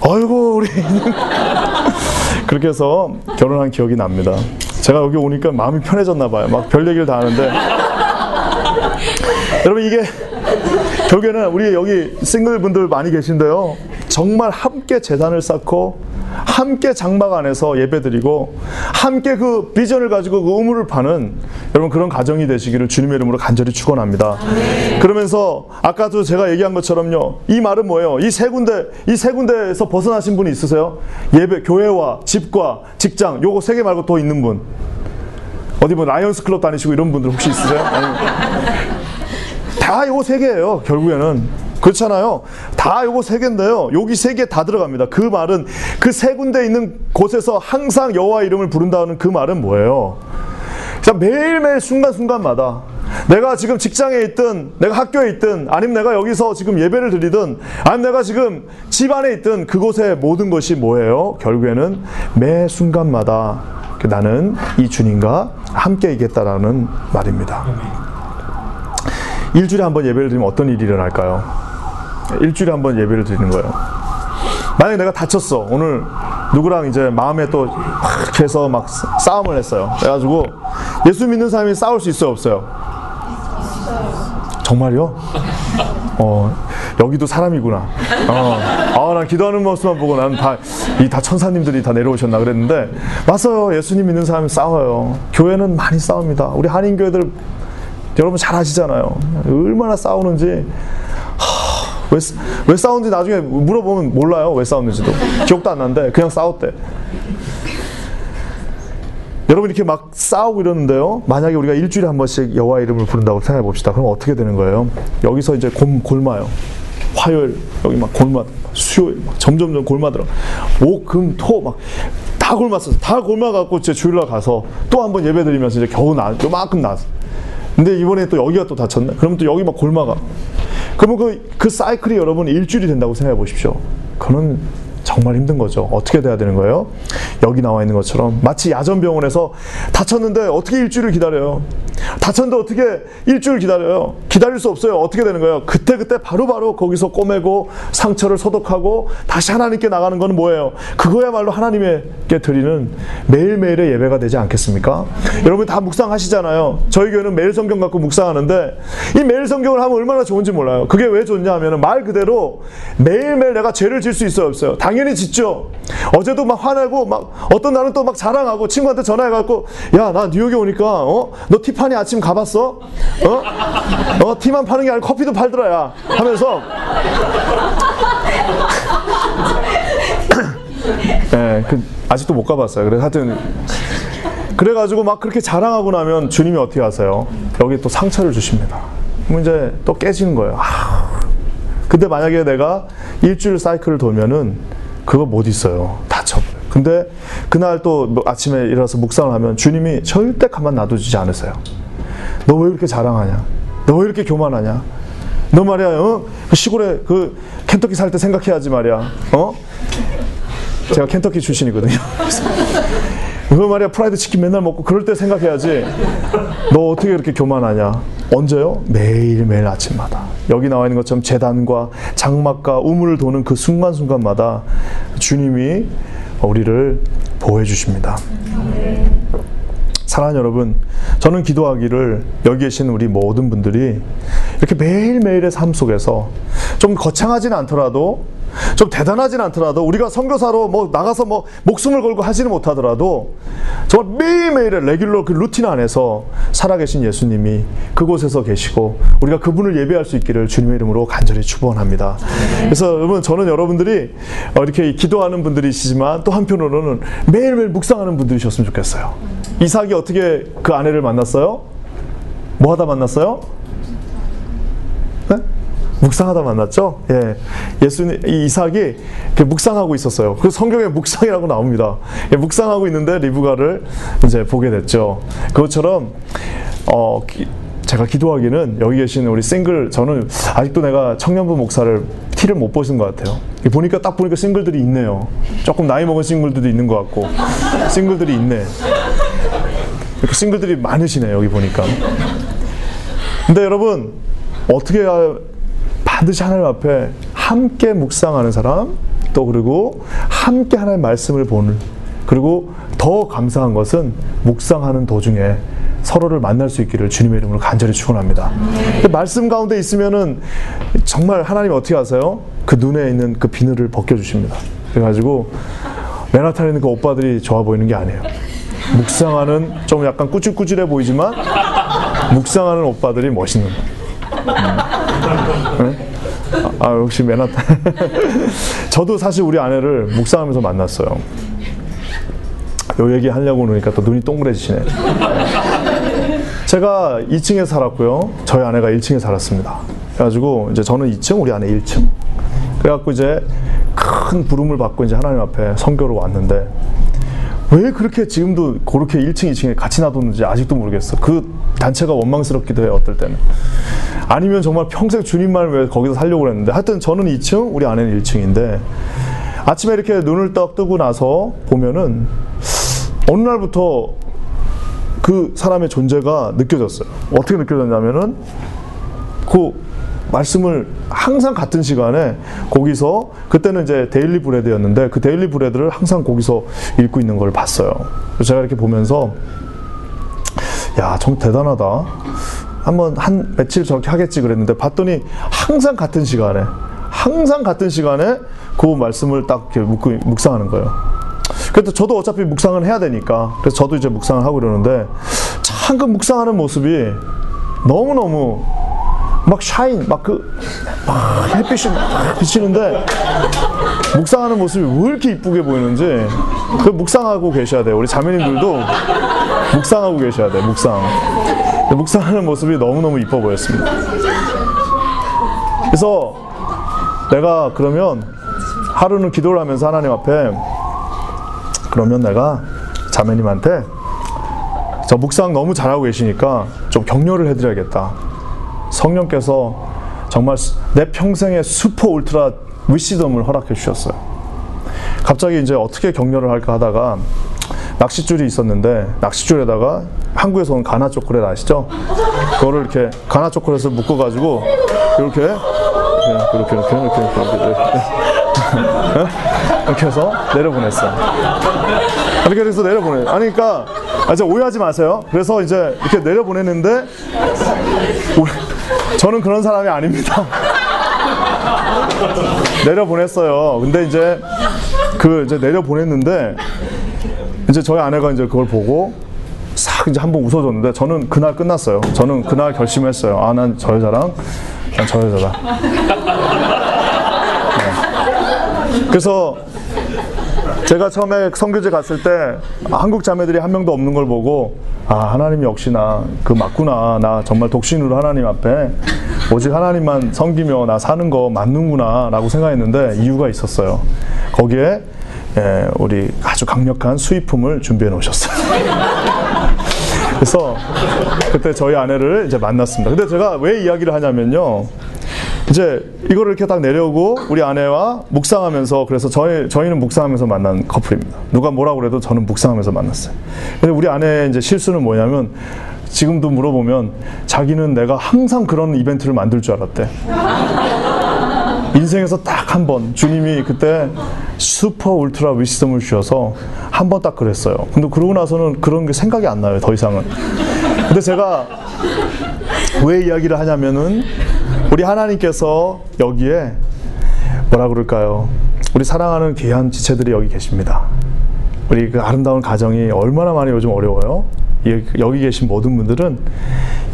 아이고 우리 그렇게 해서 결혼한 기억이 납니다. 제가 여기 오니까 마음이 편해졌나 봐요. 막 별 얘기를 다 하는데 여러분 이게 결국에는 우리 여기 싱글 분들 많이 계신데요. 정말 함께 제단을 쌓고 함께 장막 안에서 예배드리고 함께 그 비전을 가지고 그 우물을 파는 여러분 그런 가정이 되시기를 주님의 이름으로 간절히 축원합니다. 그러면서 아까도 제가 얘기한 것처럼요. 이 말은 뭐예요? 이 세 군데 이 세 군데에서 벗어나신 분이 있으세요? 예배 교회와 집과 직장 요거 세 개 말고 또 있는 분. 어디 뭐 라이언스 클럽 다니시고 이런 분들 혹시 있으세요? 다 요거 세 개예요. 결국에는 그렇잖아요. 다 요거 세 개인데요. 여기 세 개 다 들어갑니다. 그 말은 그 세 군데 있는 곳에서 항상 여호와 이름을 부른다는 그 말은 뭐예요? 그냥 매일매일 순간순간마다 내가 지금 직장에 있든 내가 학교에 있든 아니면 내가 여기서 지금 예배를 드리든 아니면 내가 지금 집안에 있든 그곳의 모든 것이 뭐예요? 결국에는 매 순간마다 나는 이 주님과 함께 있겠다라는 말입니다. 일주일에 한 번 예배를 드리면 어떤 일이 일어날까요? 일주일에 한 번 예배를 드리는 거예요. 만약에 내가 다쳤어. 오늘 누구랑 이제 마음에 또 막 해서 막 싸움을 했어요. 그래가지고 예수 믿는 사람이 싸울 수 있어요, 없어요? 정말요? 어, 여기도 사람이구나. 어, 아, 난 기도하는 모습만 보고 난 다, 이 다 천사님들이 다 내려오셨나 그랬는데, 맞아요. 예수님 믿는 사람이 싸워요. 교회는 많이 싸웁니다. 우리 한인교회들, 여러분 잘 아시잖아요. 얼마나 싸우는지. 하, 왜, 왜 싸우는지 나중에 물어보면 몰라요. 왜 싸웠는지도. 기억도 안 나는데, 그냥 싸웠대. 여러분 이렇게 막 싸우고 이러는데요. 만약에 우리가 일주일에 한 번씩 여호와 이름을 부른다고 생각해 봅시다. 그럼 어떻게 되는 거예요? 여기서 이제 골, 골마요. 화요일 여기 막 골마, 수요일 막 점점점 골마더라. 목, 금, 토 막 다 골맞어. 다 골마 갖고 이제 주일날 가서 또 한 번 예배 드리면서 이제 겨우 나, 요만큼 나. 근데 이번에 또 여기가 또 다쳤네. 그러면 또 여기 막 골마가. 그러면 그, 그 사이클이 여러분 일주일이 된다고 생각해 보십시오. 그는 정말 힘든 거죠. 어떻게 돼야 되는 거예요? 여기 나와 있는 것처럼 마치 야전병원에서 다쳤는데 어떻게 일주일을 기다려요? 다쳤는데 어떻게 일주일 기다려요? 기다릴 수 없어요. 어떻게 되는 거예요? 그때 그때 바로바로 거기서 꼬매고 상처를 소독하고 다시 하나님께 나가는 건 뭐예요? 그거야말로 하나님께 드리는 매일매일의 예배가 되지 않겠습니까? 여러분 다 묵상하시잖아요. 저희 교회는 매일 성경 갖고 묵상하는데 이 매일 성경을 하면 얼마나 좋은지 몰라요. 그게 왜 좋냐 하면 말 그대로 매일매일 내가 죄를 질 수 있어요, 없어요? 당연히 짓죠. 어제도 막 화내고 막 어떤 날은 또 막 자랑하고 친구한테 전화해 갖고 야, 나 뉴욕에 오니까 어? 너 티파니 아침 가봤어? 어? 어, 티만 파는 게 아니고 커피도 팔더라 야. 하면서 예, 그 아직도 못 가봤어요. 그래서 하여튼 그래가지고 막 그렇게 자랑하고 나면 주님이 어떻게 하세요? 여기 또 상처를 주십니다. 이제 또 깨지는 거예요. 아, 근데 만약에 내가 일주일 사이클을 돌면은 그거 못 있어요. 다쳐버려요. 근데 그날 또 아침에 일어나서 묵상을 하면 주님이 절대 가만 놔두지 않으세요. 너 왜 이렇게 자랑하냐? 너 왜 이렇게 교만하냐? 너 말이야, 어? 그 시골에 그 켄터키 살 때 생각해야지 말이야. 어? 제가 켄터키 출신이거든요. 그래서 그 말이야 프라이드 치킨 맨날 먹고 그럴 때 생각해야지. 너 어떻게 이렇게 교만하냐? 언제요? 매일 매일 아침마다 여기 나와 있는 것처럼 재단과 장막과 우물을 도는 그 순간순간마다 주님이 우리를 보호해 주십니다. 사랑하는 여러분, 저는 기도하기를 여기 계신 우리 모든 분들이 이렇게 매일매일의 삶 속에서 좀 거창하진 않더라도 좀 대단하진 않더라도 우리가 선교사로 뭐 나가서 뭐 목숨을 걸고 하지는 못하더라도 정말 매일매일의 레귤러 그 루틴 안에서 살아계신 예수님이 그곳에서 계시고 우리가 그분을 예배할 수 있기를 주님의 이름으로 간절히 축원합니다. 그래서 여러분 저는 여러분들이 어, 이렇게 기도하는 분들이시지만 또 한편으로는 매일매일 묵상하는 분들이셨으면 좋겠어요. 이삭이 어떻게 그 아내를 만났어요? 뭐 하다 만났어요? 네? 묵상하다 만났죠? 예. 예수님, 이 이삭이 그 묵상하고 있었어요. 그 성경에 묵상이라고 나옵니다. 예, 묵상하고 있는데 리브가를 이제 보게 됐죠. 그것처럼, 어, 기, 제가 기도하기는 여기 계신 우리 싱글, 저는 아직도 내가 청년부 목사를 티를 못 보신 것 같아요. 보니까 딱 보니까 싱글들이 있네요. 조금 나이 먹은 싱글들도 있는 것 같고, 싱글들이 있네. 이렇게 싱글들이 많으시네, 여기 보니까. 근데 여러분 어떻게 반드시 하나님 앞에 함께 묵상하는 사람 또 그리고 함께 하나님의 말씀을 보는 그리고 더 감사한 것은 묵상하는 도중에 서로를 만날 수 있기를 주님의 이름으로 간절히 축원합니다. 근데 말씀 가운데 있으면은 정말 하나님 어떻게 하세요? 그 눈에 있는 그 비늘을 벗겨 주십니다. 그래가지고 맨하탄에 있는 그 오빠들이 좋아 보이는 게 아니에요. 묵상하는 좀 약간 꾸질꾸질해 보이지만 묵상하는 오빠들이 멋있는 거예요. 음. 네? 아, 아, 역시 맨하탄. 저도 사실 우리 아내를 묵상하면서 만났어요. 요 얘기 하려고 그러니까 또 눈이 동그래지시네. 제가 2층에 살았고요. 저희 아내가 1층에 살았습니다. 그래가지고 이제 저는 2층, 우리 아내 1층. 그래갖고 이제 큰 부름을 받고 이제 하나님 앞에 선교로 왔는데 왜 그렇게 지금도 그렇게 1층, 2층에 같이 놔뒀는지 아직도 모르겠어. 그 단체가 원망스럽기도 해요, 어떨 때는. 아니면 정말 평생 주님만 왜 거기서 살려고 그랬는데 하여튼 저는 2층, 우리 아내는 1층인데 아침에 이렇게 눈을 딱 뜨고 나서 보면은 어느 날부터 그 사람의 존재가 느껴졌어요. 어떻게 느껴졌냐면은 그 말씀을 항상 같은 시간에 거기서 그때는 이제 Daily Bread였는데 그 Daily Bread를 항상 거기서 읽고 있는 걸 봤어요. 그래서 제가 이렇게 보면서 야, 정 대단하다. 한번 한 며칠 저렇게 하겠지 그랬는데 봤더니 항상 같은 시간에 항상 같은 시간에 그 말씀을 딱 이렇게 묵, 묵상하는 거예요. 그래도 저도 어차피 묵상을 해야 되니까 그래서 저도 이제 묵상을 하고 이러는데 참 그 묵상하는 모습이 너무너무 막 샤인 막 그 막 햇빛이 막 비치는데 묵상하는 모습이 왜 이렇게 이쁘게 보이는지 그 묵상하고 계셔야 돼요. 우리 자매님들도 묵상하고 계셔야 돼요. 묵상. 묵상하는 모습이 너무너무 이뻐 보였습니다. 그래서 내가 그러면 하루는 기도를 하면서 하나님 앞에 그러면 내가 자매님한테 저 묵상 너무 잘하고 계시니까 좀 격려를 해드려야겠다. 성령께서 정말 내 평생의 슈퍼 울트라 위시덤을 허락해 주셨어요. 갑자기 이제 어떻게 격려를 할까 하다가 낚싯줄이 있었는데 낚싯줄에다가 한국에서 온 가나 초콜릿 아시죠? 그거를 이렇게 가나 초콜릿을 묶어 가지고 이렇게 이렇게 이렇게 이렇게 이렇게 이렇게, 이렇게, 이렇게 해서 내려보냈어요. 이렇게 해서 내려보내. 아니 그러니까 아, 이제 오해하지 마세요. 그래서 이제 이렇게 내려보냈는데 저는 그런 사람이 아닙니다. 내려보냈어요. 근데 이제 그 이제 내려보냈는데 이제 저희 아내가 이제 그걸 보고 싹 이제 한번 웃어줬는데 저는 그날 끝났어요. 저는 그날 결심했어요. 아, 난 저 여자랑 난 저 여자다. 네. 그래서 제가 처음에 선교제 갔을 때 한국 자매들이 한 명도 없는 걸 보고 아 하나님 역시나 그 맞구나 나 정말 독신으로 하나님 앞에 오직 하나님만 섬기며 나 사는 거 맞는구나라고 생각했는데 이유가 있었어요. 거기에 예, 우리 아주 강력한 수입품을 준비해 놓으셨어요. 그래서 그때 저희 아내를 이제 만났습니다. 근데 제가 왜 이야기를 하냐면요. 이제 이거를 이렇게 딱 내려오고 우리 아내와 묵상하면서 그래서 저희 저희는 묵상하면서 만난 커플입니다. 누가 뭐라 그래도 저는 묵상하면서 만났어요. 근데 우리 아내의 이제 실수는 뭐냐면 지금도 물어보면 자기는 내가 항상 그런 이벤트를 만들 줄 알았대. 인생에서 딱 한 번 주님이 그때 슈퍼 울트라 위시덤을 주셔서 한 번 딱 그랬어요. 근데 그러고 나서는 그런 게 생각이 안 나요. 더 이상은. 근데 제가 왜 이야기를 하냐면은 우리 하나님께서 여기에 뭐라 그럴까요? 우리 사랑하는 귀한 지체들이 여기 계십니다. 우리 그 아름다운 가정이 얼마나 많이 요즘 어려워요? 이- 여기 계신 모든 분들은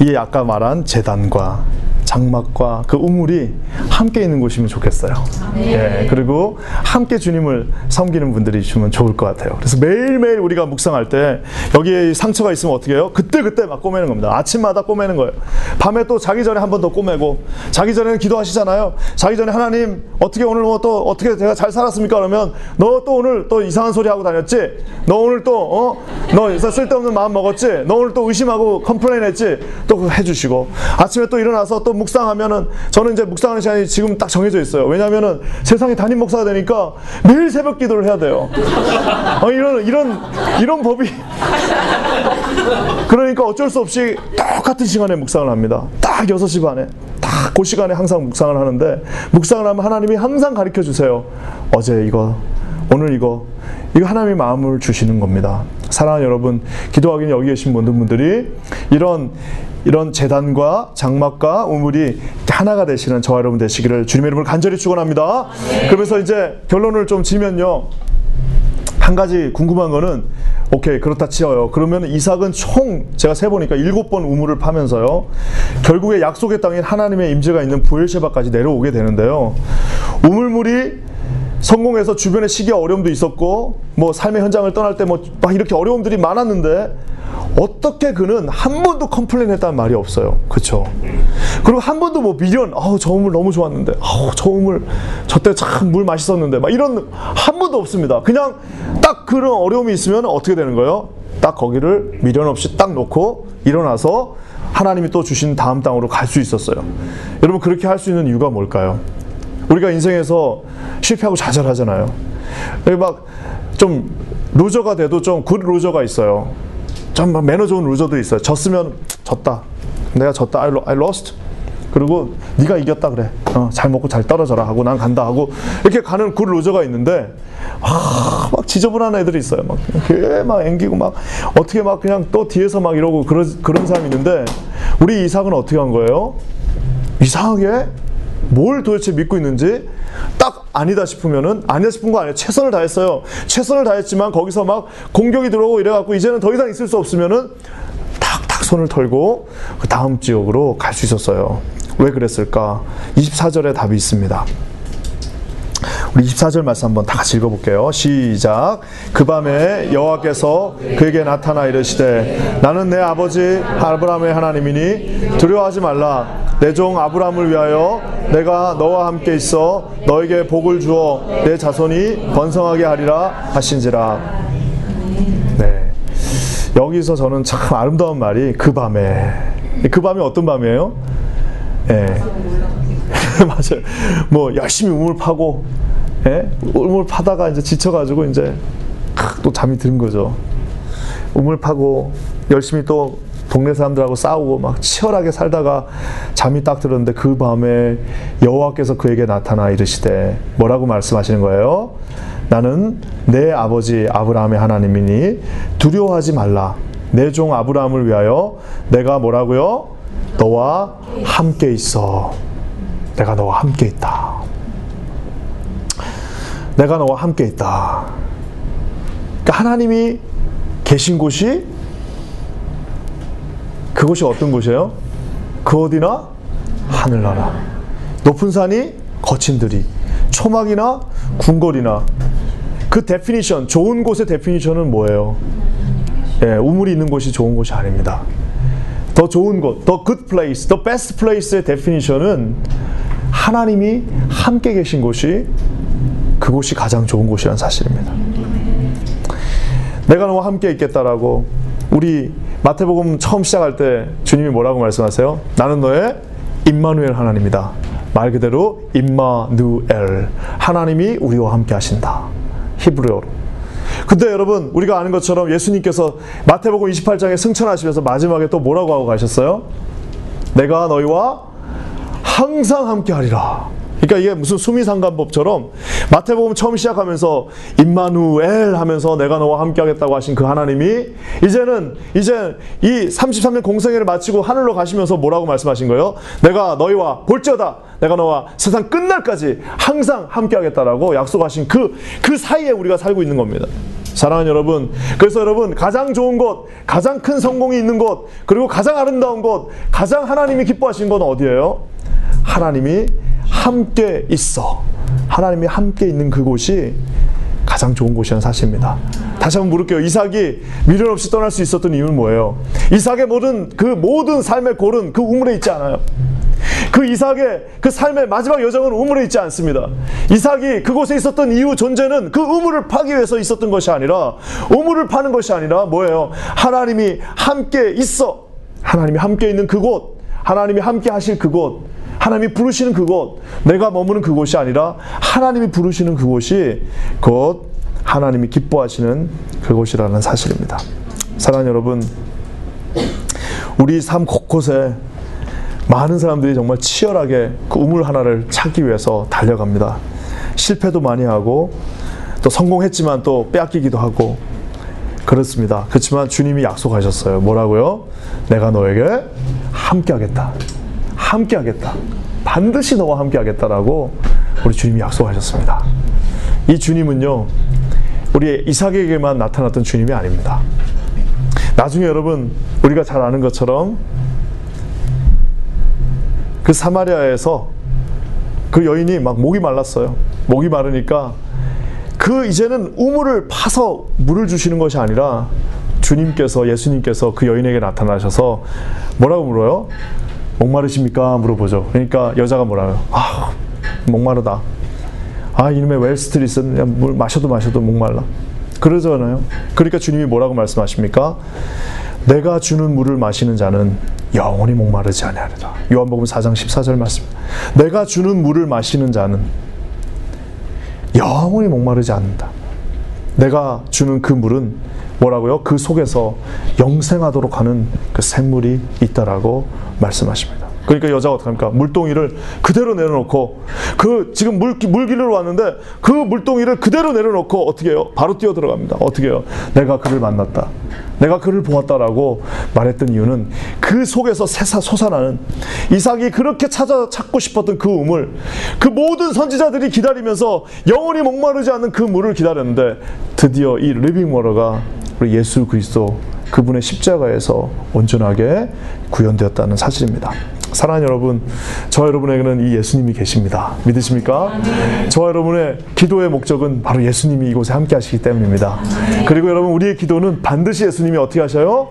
이 아까 말한 재단과 장막과 그 우물이 함께 있는 곳이면 좋겠어요. 예, 그리고 함께 주님을 섬기는 분들이 있으면 좋을 것 같아요. 그래서 매일매일 우리가 묵상할 때 여기에 상처가 있으면 어떻게 해요? 그때그때 막 꼬매는 겁니다. 아침마다 꼬매는 거예요. 밤에 또 자기 전에 한 번 더 꼬매고 자기 전에는 기도하시잖아요. 자기 전에 하나님 어떻게 오늘 뭐 또 어떻게 제가 잘 살았습니까? 그러면 너 또 오늘 또 이상한 소리 하고 다녔지? 너 오늘 또 어? 너 쓸데없는 마음 먹었지? 너 오늘 또 의심하고 complain 했지? 또 해주시고. 아침에 또 일어나서 또 묵상하면은, 저는 이제 묵상하는 시간이 지금 딱 정해져 있어요. 왜냐면은 세상에 담임 목사가 되니까 매일 새벽 기도를 해야 돼요. 어, 이런, 이런, 이런 법이. 그러니까 어쩔 수 없이 똑같은 시간에 묵상을 합니다. 딱 6시 반에. 딱 그 시간에 항상 묵상을 하는데, 묵상을 하면 하나님이 항상 가르쳐 주세요. 어제 이거, 오늘 이거, 이거 하나님의 마음을 주시는 겁니다. 사랑하는 여러분, 기도하기는 여기 계신 모든 분들이 이런 이런 재단과 장막과 우물이 하나가 되시는 저와 여러분 되시기를 주님의 이름으로 간절히 축원합니다. 그러면서 이제 결론을 좀 지면요. 한 가지 궁금한 거는 오케이 그렇다 치어요. 그러면 이삭은 총 제가 세 보니까 일곱 번 우물을 파면서요. 결국에 약속의 땅인 하나님의 임재가 있는 부엘셰바까지 내려오게 되는데요. 우물물이 성공해서 주변에 시기 어려움도 있었고 뭐 삶의 현장을 떠날 때 뭐 막 이렇게 어려움들이 많았는데 어떻게 그는 한 번도 complain 했다는 말이 없어요. 그렇죠? 그리고 한 번도 뭐 미련, 아우 저 우물 너무 좋았는데, 아우 저 우물 저때 참 물 맛있었는데, 막 이런 한 번도 없습니다. 그냥 딱 그런 어려움이 있으면 어떻게 되는 거예요? 딱 거기를 미련 없이 딱 놓고 일어나서 하나님이 또 주신 다음 땅으로 갈 수 있었어요. 여러분 그렇게 할 수 있는 이유가 뭘까요? 우리가 인생에서 실패하고 좌절하잖아요. 막 좀 loser가 돼도 좀 good loser가 있어요. 좀 막 매너 좋은 loser도 있어요. 졌으면 졌다. 내가 졌다. I, I lost. 그리고 네가 이겼다 그래. 어, 잘 먹고 잘 떨어져라 하고 난 간다 하고 이렇게 가는 good loser가 있는데 아, 막 지저분한 애들이 있어요. 막 이렇게 막 앵기고 막 어떻게 막 그냥 또 뒤에서 막 이러고 그런 그런 사람이 있는데 우리 이삭은 어떻게 한 거예요? 이상하게 뭘 도대체 믿고 있는지 딱 아니다 싶으면은 아니다 싶은 거 아니에요. 최선을 다했어요. 최선을 다했지만 거기서 막 공격이 들어오고 이래갖고 이제는 더 이상 있을 수 없으면은 탁탁 손을 털고 그 다음 지역으로 갈 수 있었어요. 왜 그랬을까? 24절에 답이 있습니다. 우리 24절 말씀 한번 다 같이 읽어볼게요. 시작. 그 밤에 여호와께서 그에게 나타나 이르시되 나는 내 아버지 아브라함의 하나님이니 두려워하지 말라. 내 종 아브라함을 위하여 내가 너와 함께 있어 너에게 복을 주어 내 자손이 번성하게 하리라 하신지라. 네. 여기서 저는 참 아름다운 말이 그 밤에 그 밤이 어떤 밤이에요? 예. 맞아요. 뭐 열심히 우물 파고 예? 우물 파다가 이제 지쳐가지고 이제 또 잠이 드는 거죠. 우물 파고 열심히 또 동네 사람들하고 싸우고 막 치열하게 살다가 잠이 딱 들었는데 그 밤에 여호와께서 그에게 나타나 이르시되 뭐라고 말씀하시는 거예요? 나는 내 아버지 아브라함의 하나님이니 두려워하지 말라. 내 종 아브라함을 위하여 내가 뭐라고요? 너와 함께 있어. 내가 너와 함께 있다. 내가 너와 함께 있다. 그러니까 하나님이 계신 곳이 그곳이 어떤 곳이에요? 그 어디나 하늘나라. 높은 산이 거친 들이, 초막이나 궁궐이나 그 definition, 좋은 곳의 definition은 뭐예요? 예, 우물이 있는 곳이 좋은 곳이 아닙니다. 더 좋은 곳, 더 good place, the best place의 definition은 하나님이 함께 계신 곳이 그곳이 가장 좋은 곳이라는 사실입니다. 내가 너와 함께 있겠다라고 우리 마태복음 처음 시작할 때 주님이 뭐라고 말씀하세요? 나는 너의 임마누엘 하나님이다. 말 그대로 임마누엘 하나님이 우리와 함께 하신다. 히브리어로. 근데 여러분 우리가 아는 것처럼 예수님께서 마태복음 28장에 승천하시면서 마지막에 또 뭐라고 하고 가셨어요? 내가 너희와 항상 함께 하리라. 그러니까 이게 무슨 수미상관법처럼 마태복음 처음 시작하면서 임마누엘 하면서 내가 너와 함께 하겠다고 하신 그 하나님이 이제는 이제 이 33년 공생애를 마치고 하늘로 가시면서 뭐라고 말씀하신 거예요? 내가 너희와 볼지어다 내가 너와 세상 끝날까지 항상 함께 하겠다라고 약속하신 그, 그 사이에 우리가 살고 있는 겁니다. 사랑하는 여러분, 그래서 여러분 가장 좋은 곳, 가장 큰 성공이 있는 곳, 그리고 가장 아름다운 곳, 가장 하나님이 기뻐하신 건 어디예요? 하나님이 함께 있어. 하나님이 함께 있는 그곳이 가장 좋은 곳이라는 사실입니다. 다시 한번 물을게요. 이삭이 미련 없이 떠날 수 있었던 이유는 뭐예요? 이삭의 모든 그 모든 삶의 골은 그 우물에 있지 않아요. 그 이삭의 그 삶의 마지막 여정은 우물에 있지 않습니다. 이삭이 그곳에 있었던 이유 존재는 그 우물을 파기 위해서 있었던 것이 아니라 우물을 파는 것이 아니라 뭐예요? 하나님이 함께 있어. 하나님이 함께 있는 그곳, 하나님이 함께 하실 그곳, 하나님이 부르시는 그곳, 내가 머무는 그곳이 아니라 하나님이 부르시는 그곳이 곧 하나님이 기뻐하시는 그곳이라는 사실입니다. 사랑하는 여러분, 우리 삶 곳곳에 많은 사람들이 정말 치열하게 그 우물 하나를 찾기 위해서 달려갑니다. 실패도 많이 하고 또 성공했지만 또 빼앗기기도 하고 그렇습니다. 그렇지만 주님이 약속하셨어요. 뭐라고요? 내가 너에게 함께 하겠다. 함께 하겠다. 반드시 너와 함께 하겠다라고 우리 주님이 약속하셨습니다. 이 주님은요, 우리 이삭에게만 나타났던 주님이 아닙니다. 나중에 여러분, 우리가 잘 아는 것처럼 그 사마리아에서 그 여인이 막 목이 말랐어요. 목이 마르니까 그 이제는 우물을 파서 물을 주시는 것이 아니라 주님께서 예수님께서 그 여인에게 나타나셔서 뭐라고 물어요? 목마르십니까? 물어보죠. 그러니까 여자가 뭐라요? 아, 목마르다. 아, 이놈의 Well Street는 물 마셔도 마셔도 목말라. 그러잖아요. 그러니까 주님이 뭐라고 말씀하십니까? 내가 주는 물을 마시는 자는 영원히 목마르지 아니하리라. 요한복음 4장 14절 말씀. 내가 주는 물을 마시는 자는 영원히 목마르지 않는다. 내가 주는 그 물은 뭐라고요? 그 속에서 영생하도록 하는 그 샘물이 있다라고 말씀하십니다. 그러니까 여자가 어떻게 합니까? 물동이를 그대로 내려놓고 그 지금 물, 물길로 왔는데 그 물동이를 그대로 내려놓고 어떻게 해요? 바로 뛰어 들어갑니다. 어떻게 해요? 내가 그를 만났다. 내가 그를 보았다라고 말했던 이유는 그 속에서 샘솟아나는 이삭이 그렇게 찾아 찾고 싶었던 그 우물 그 모든 선지자들이 기다리면서 영원히 목마르지 않는 그 물을 기다렸는데 드디어 이 living water가 우리 예수 그리스도 그분의 십자가에서 온전하게 구현되었다는 사실입니다. 사랑하는 여러분, 저 여러분에게는 이 예수님이 계십니다. 믿으십니까? 저 여러분의 기도의 목적은 바로 예수님이 이곳에 함께 하시기 때문입니다. 그리고 여러분, 우리의 기도는 반드시 예수님이 어떻게 하셔요?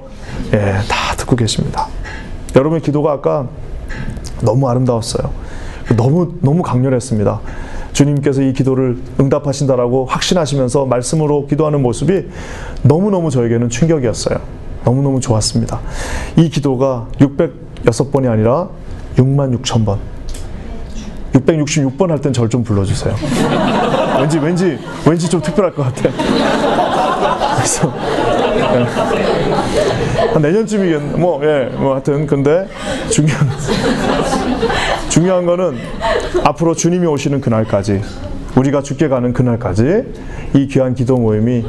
예, 다 듣고 계십니다. 여러분의 기도가 아까 너무 아름다웠어요. 너무, 너무 강렬했습니다. 주님께서 이 기도를 응답하신다라고 확신하시면서 말씀으로 기도하는 모습이 너무너무 저에게는 충격이었어요. 너무너무 좋았습니다. 이 기도가 606번이 아니라 6만 6천 번. 666번 할 땐 절 좀 불러주세요. 왠지, 왠지, 왠지 좀 특별할 것 같아. 그래서, 예. 한 내년쯤이겠, 뭐, 예, 뭐, 하여튼, 근데 중요한, 중요한 거는 앞으로 주님이 오시는 그날까지 우리가 죽게 가는 그날까지 이 귀한 기도 모임이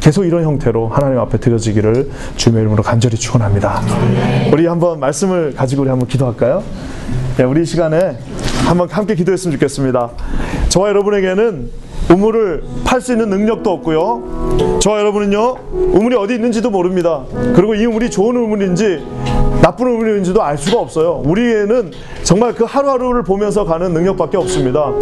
계속 이런 형태로 하나님 앞에 드려지기를 주님의 이름으로 간절히 축원합니다. 우리 한번 말씀을 가지고 우리 한번 기도할까요? 네, 우리 이 시간에 한번 함께 기도했으면 좋겠습니다. 저와 여러분에게는 우물을 팔 수 있는 능력도 없고요. 저와 여러분은요, 우물이 어디 있는지도 모릅니다. 그리고 이 우물이 좋은 우물인지 나쁜 우물인지도 알 수가 없어요. 우리에는 정말 그 하루하루를 보면서 가는 능력밖에 없습니다.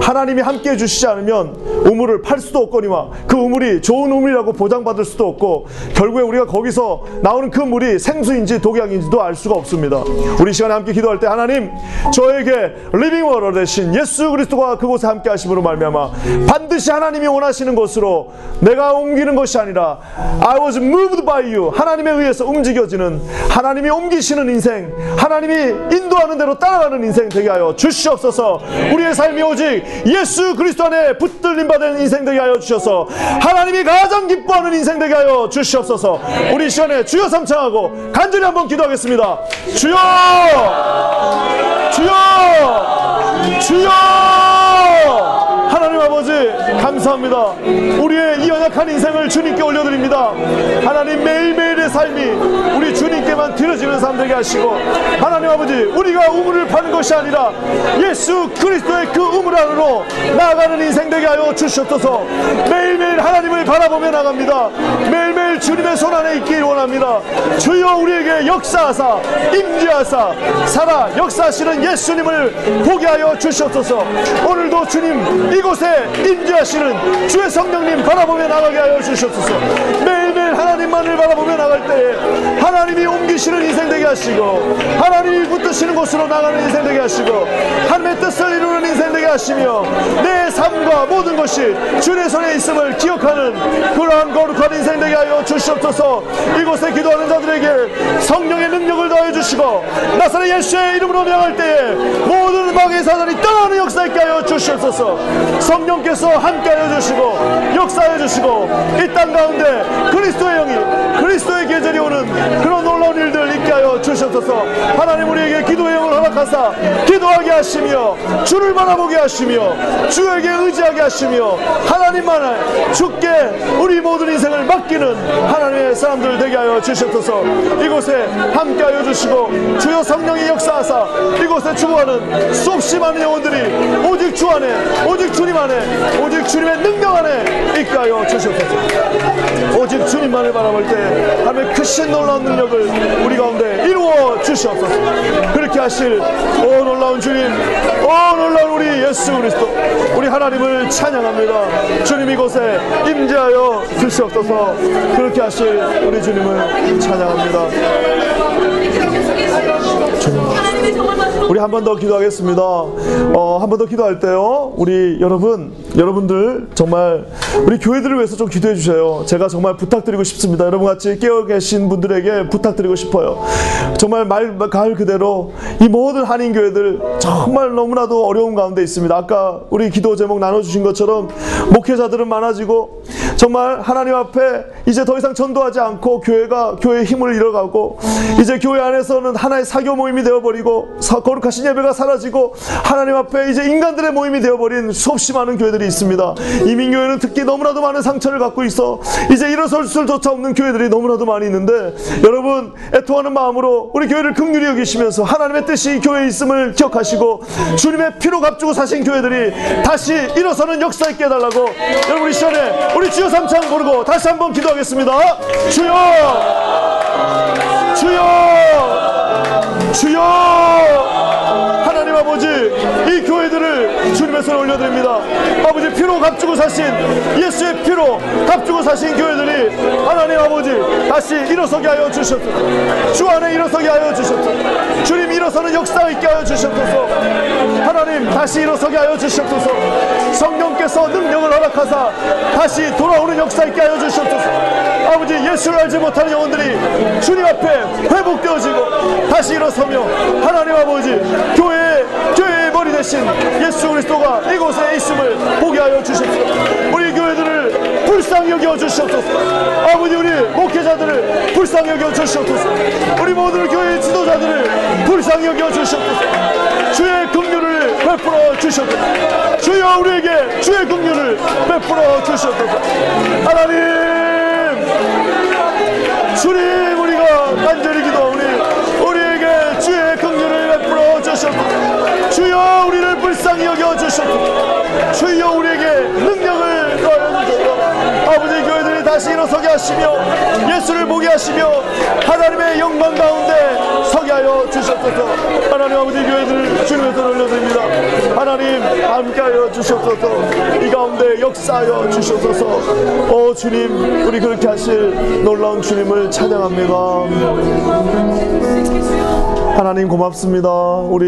하나님이 함께 해주시지 않으면 우물을 팔 수도 없거니와 그 우물이 좋은 우물이라고 보장받을 수도 없고 결국에 우리가 거기서 나오는 그 물이 생수인지 독약인지도 알 수가 없습니다. 우리 시간에 함께 기도할 때 하나님 저에게 living water 되신 예수 그리스도가 그곳에 함께 하심으로 말미암아 반드시 하나님이 원하시는 곳으로 내가 옮기는 것이 아니라 I was moved by you 하나님에 의해서 움직여지는 하나님이 옮기시는 인생 하나님이 인도하는 대로 따라가는 인생 되게 하여 주시옵소서. 우리의 삶이 오직 예수 그리스도 안에 붙들림 받은 인생 되게 하여 주셔서 하나님이 가장 기뻐하는 인생 되게 하여 주시옵소서. 우리 이 시간에 주여 삼창하고 간절히 한번 기도하겠습니다. 주여! 주여! 주여 감사합니다. 우리의 이 연약한 인생을 주님께 올려드립니다. 하나님 매일매일의 삶이 우리 주님께만 드려지는 삶 되게 하시고 하나님 아버지 우리가 우물을 파는 것이 아니라 예수 그리스도의 그 우물 안으로 나아가는 인생 되게 하여 주시옵소서 매일매일 하나님을 바라보며 나갑니다. 매일매일 주님의 손 안에 있길 원합니다. 주여 우리에게 역사하사 임재하사 살아 역사하시는 예수님을 보게 하여 주시옵소서 오늘도 주님 이곳에 임재하시는 주의 성령님 바라보며 나가게 하여 주시옵소서. 매일매일 하나님만을 바라보며 나갈 때에 하나님이 옮기시는 인생 되게 하시고 하나님이 붙드시는 곳으로 나가는 인생 되게 하시고 하나님의 뜻을 이루는 인생 되게 하시며 내 삶과 모든 것이 주의 손에 있음을 기억하는 그러한 거룩한 인생 되게 하여 주시옵소서. 이곳에 기도하는 자들에게 성령의 능력을 더해 주시고 나사렛 예수의 이름으로 명할 때에 모든 방의 사단이 떠나는 역사 있게 하여 주시옵소서. 성령께서 함께 하여 주시고 역사해 주시고 이 땅 가운데 그리스도 의 영이 그리스도의 계절이 오는 그런 놀라운 일들 있게 하여 주시옵소서. 하나님 우리에게 기도의 영을 허락하사 기도하게 하시며 주를 바라보게 하시며 주에게 의지하게 하시며 하나님만을 주께 우리 모든 인생을 맡기는 하나님의 사람들 되게 하여 주시옵소서. 이곳에 함께 하여 주시고 주여 성령이 역사하사 이곳에 주구하는 수없이 많은 영혼들이 오직 주 안에 오직 주님 안에 오직 주님의 능력 안에 있게 하여 주시옵소서. 오직 주님 만을 바라볼 때 하나님의 크신 놀라운 능력을 우리 가운데 이루어 주시옵소서. 그렇게 하실 오 놀라운 주님 오 놀라운 우리 예수 그리스도 우리 하나님을 찬양합니다. 주님 이곳에 임재하여 주시옵소서. 그렇게 하실 우리 주님을 찬양합니다 우리 한 번 더 기도하겠습니다. 어, 한 번 더 기도할 때요. 우리 여러분, 여러분들 정말 우리 교회들을 위해서 좀 기도해 주세요. 제가 정말 부탁드리고 싶습니다. 여러분 같이 깨어 계신 분들에게 부탁드리고 싶어요. 정말 말 가을 그대로 이 모든 한인 교회들 정말 너무나도 어려운 가운데 있습니다. 아까 우리 기도 제목 나눠 주신 것처럼 목회자들은 많아지고 정말 하나님 앞에 이제 더 이상 전도하지 않고 교회가 교회의 힘을 잃어가고 이제 교회 안에서는 하나의 사교 모임이 되어버리고 사- 거룩하신 예배가 사라지고 하나님 앞에 이제 인간들의 모임이 되어버린 수없이 많은 교회들이 있습니다. 이민교회는 특히 너무나도 많은 상처를 갖고 있어 이제 일어설 수조차 없는 교회들이 너무나도 많이 있는데 여러분 애통하는 마음으로 우리 교회를 긍휼히 여기시면서 하나님의 뜻이 이 교회에 있음을 기억하시고 주님의 피로 값주고 사신 교회들이 다시 일어서는 역사 있게 해달라고 여러분 이 시간에 우리 주여 삼창 부르고 다시 한번 기도하겠습니다. 주여 주여 주여! 하나님 아버지 이 교회들을 주님의 손에 올려드립니다. 아버지 피로 값주고 사신 예수의 피로 값주고 사신 교회들이 하나님 아버지 다시 일어서게 하여 주셨소서. 주 안에 일어서게 하여 주셨소서. 주님 일어서는 역사 있게 하여 주셨소서 다시 일어서게 하여 주셨소서 성령께서 능력을 허락하사 다시 돌아오는 역사 있게 하여 주셨소서 아버지 예수를 알지 못하는 영혼들이 주님 앞에 회복되어지고 다시 일어서며 하나님 아버지 교회 교회의 머리 대신 예수 그리스도가 이곳에 있음을 보게 하여 주십시오. 우리 교회들을 불쌍히 여겨 주시옵소서. 아버지 우리 목회자들을 불쌍히 여겨 주시옵소서. 우리 모든 교회 지도자들을 불쌍히 여겨 주시옵소서. 주의 긍휼을 베풀어 주시옵소서. 주여 우리에게 주의 긍휼을 베풀어 주시옵소서. 하나님 주님 우리가 간절히 기도하오니 우리에게 주의 긍휼을 베풀어 주시옵소서 주여 우리를 불쌍히 여겨 주시옵소서 주여 우리에게 주소서 아버지 교회들이 다시 일어서게 하시며 예수를 보게 하시며 하나님의 영광 가운데 서게 하여 주시옵소서. 하나님 아버지 교회들을 주님의 손 올려드립니다. 하나님 함께하여 주시옵소서. 이 가운데 역사하여 주시옵소서. 오 주님 우리 그렇게 하실 놀라운 주님을 찬양합니다 하나님 고맙습니다. 우리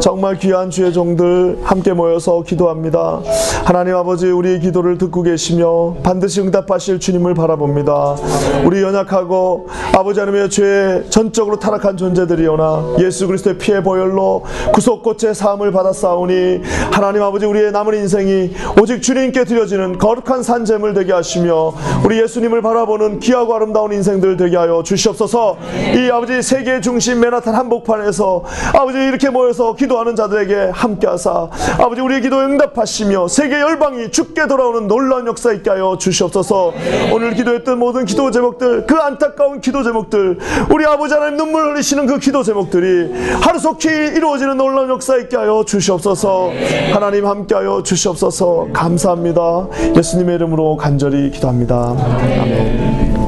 정말 귀한 주의 종들 함께 모여서 기도합니다. 하나님 아버지 우리의 기도를 듣고 계시며 반드시 응답하실 주님을 바라봅니다. 우리 연약하고 아버지 하나님의 죄에 전적으로 타락한 존재들이오나 예수 그리스도의 피의 보혈로 구속꽃의 사함을 받았사오니 하나님 아버지 우리의 남은 인생이 오직 주님께 드려지는 거룩한 산재물 되게 하시며 우리 예수님을 바라보는 귀하고 아름다운 인생들 되게 하여 주시옵소서 이 아버지 세계 중심 맨하탄 한복판에서 아버지 이렇게 모여서 기도하는 자들에게 함께하사 아버지 우리의 기도에 응답하시며 세계 열방이 죽게 돌아오는 놀라운 역사 있게 하여 주시옵소서. 오늘 기도했던 모든 기도 제목들 그 안타까운 기도 제목들 우리 아버지 하나님 눈물 흘리시는 그 기도 제목들이 하루속히 이루어지는 놀라운 역사 있게 하여 주시옵소서. 하나님 함께하여 주시옵소서. 감사합니다. 예수님의 이름으로 간절히 기도합니다. 아멘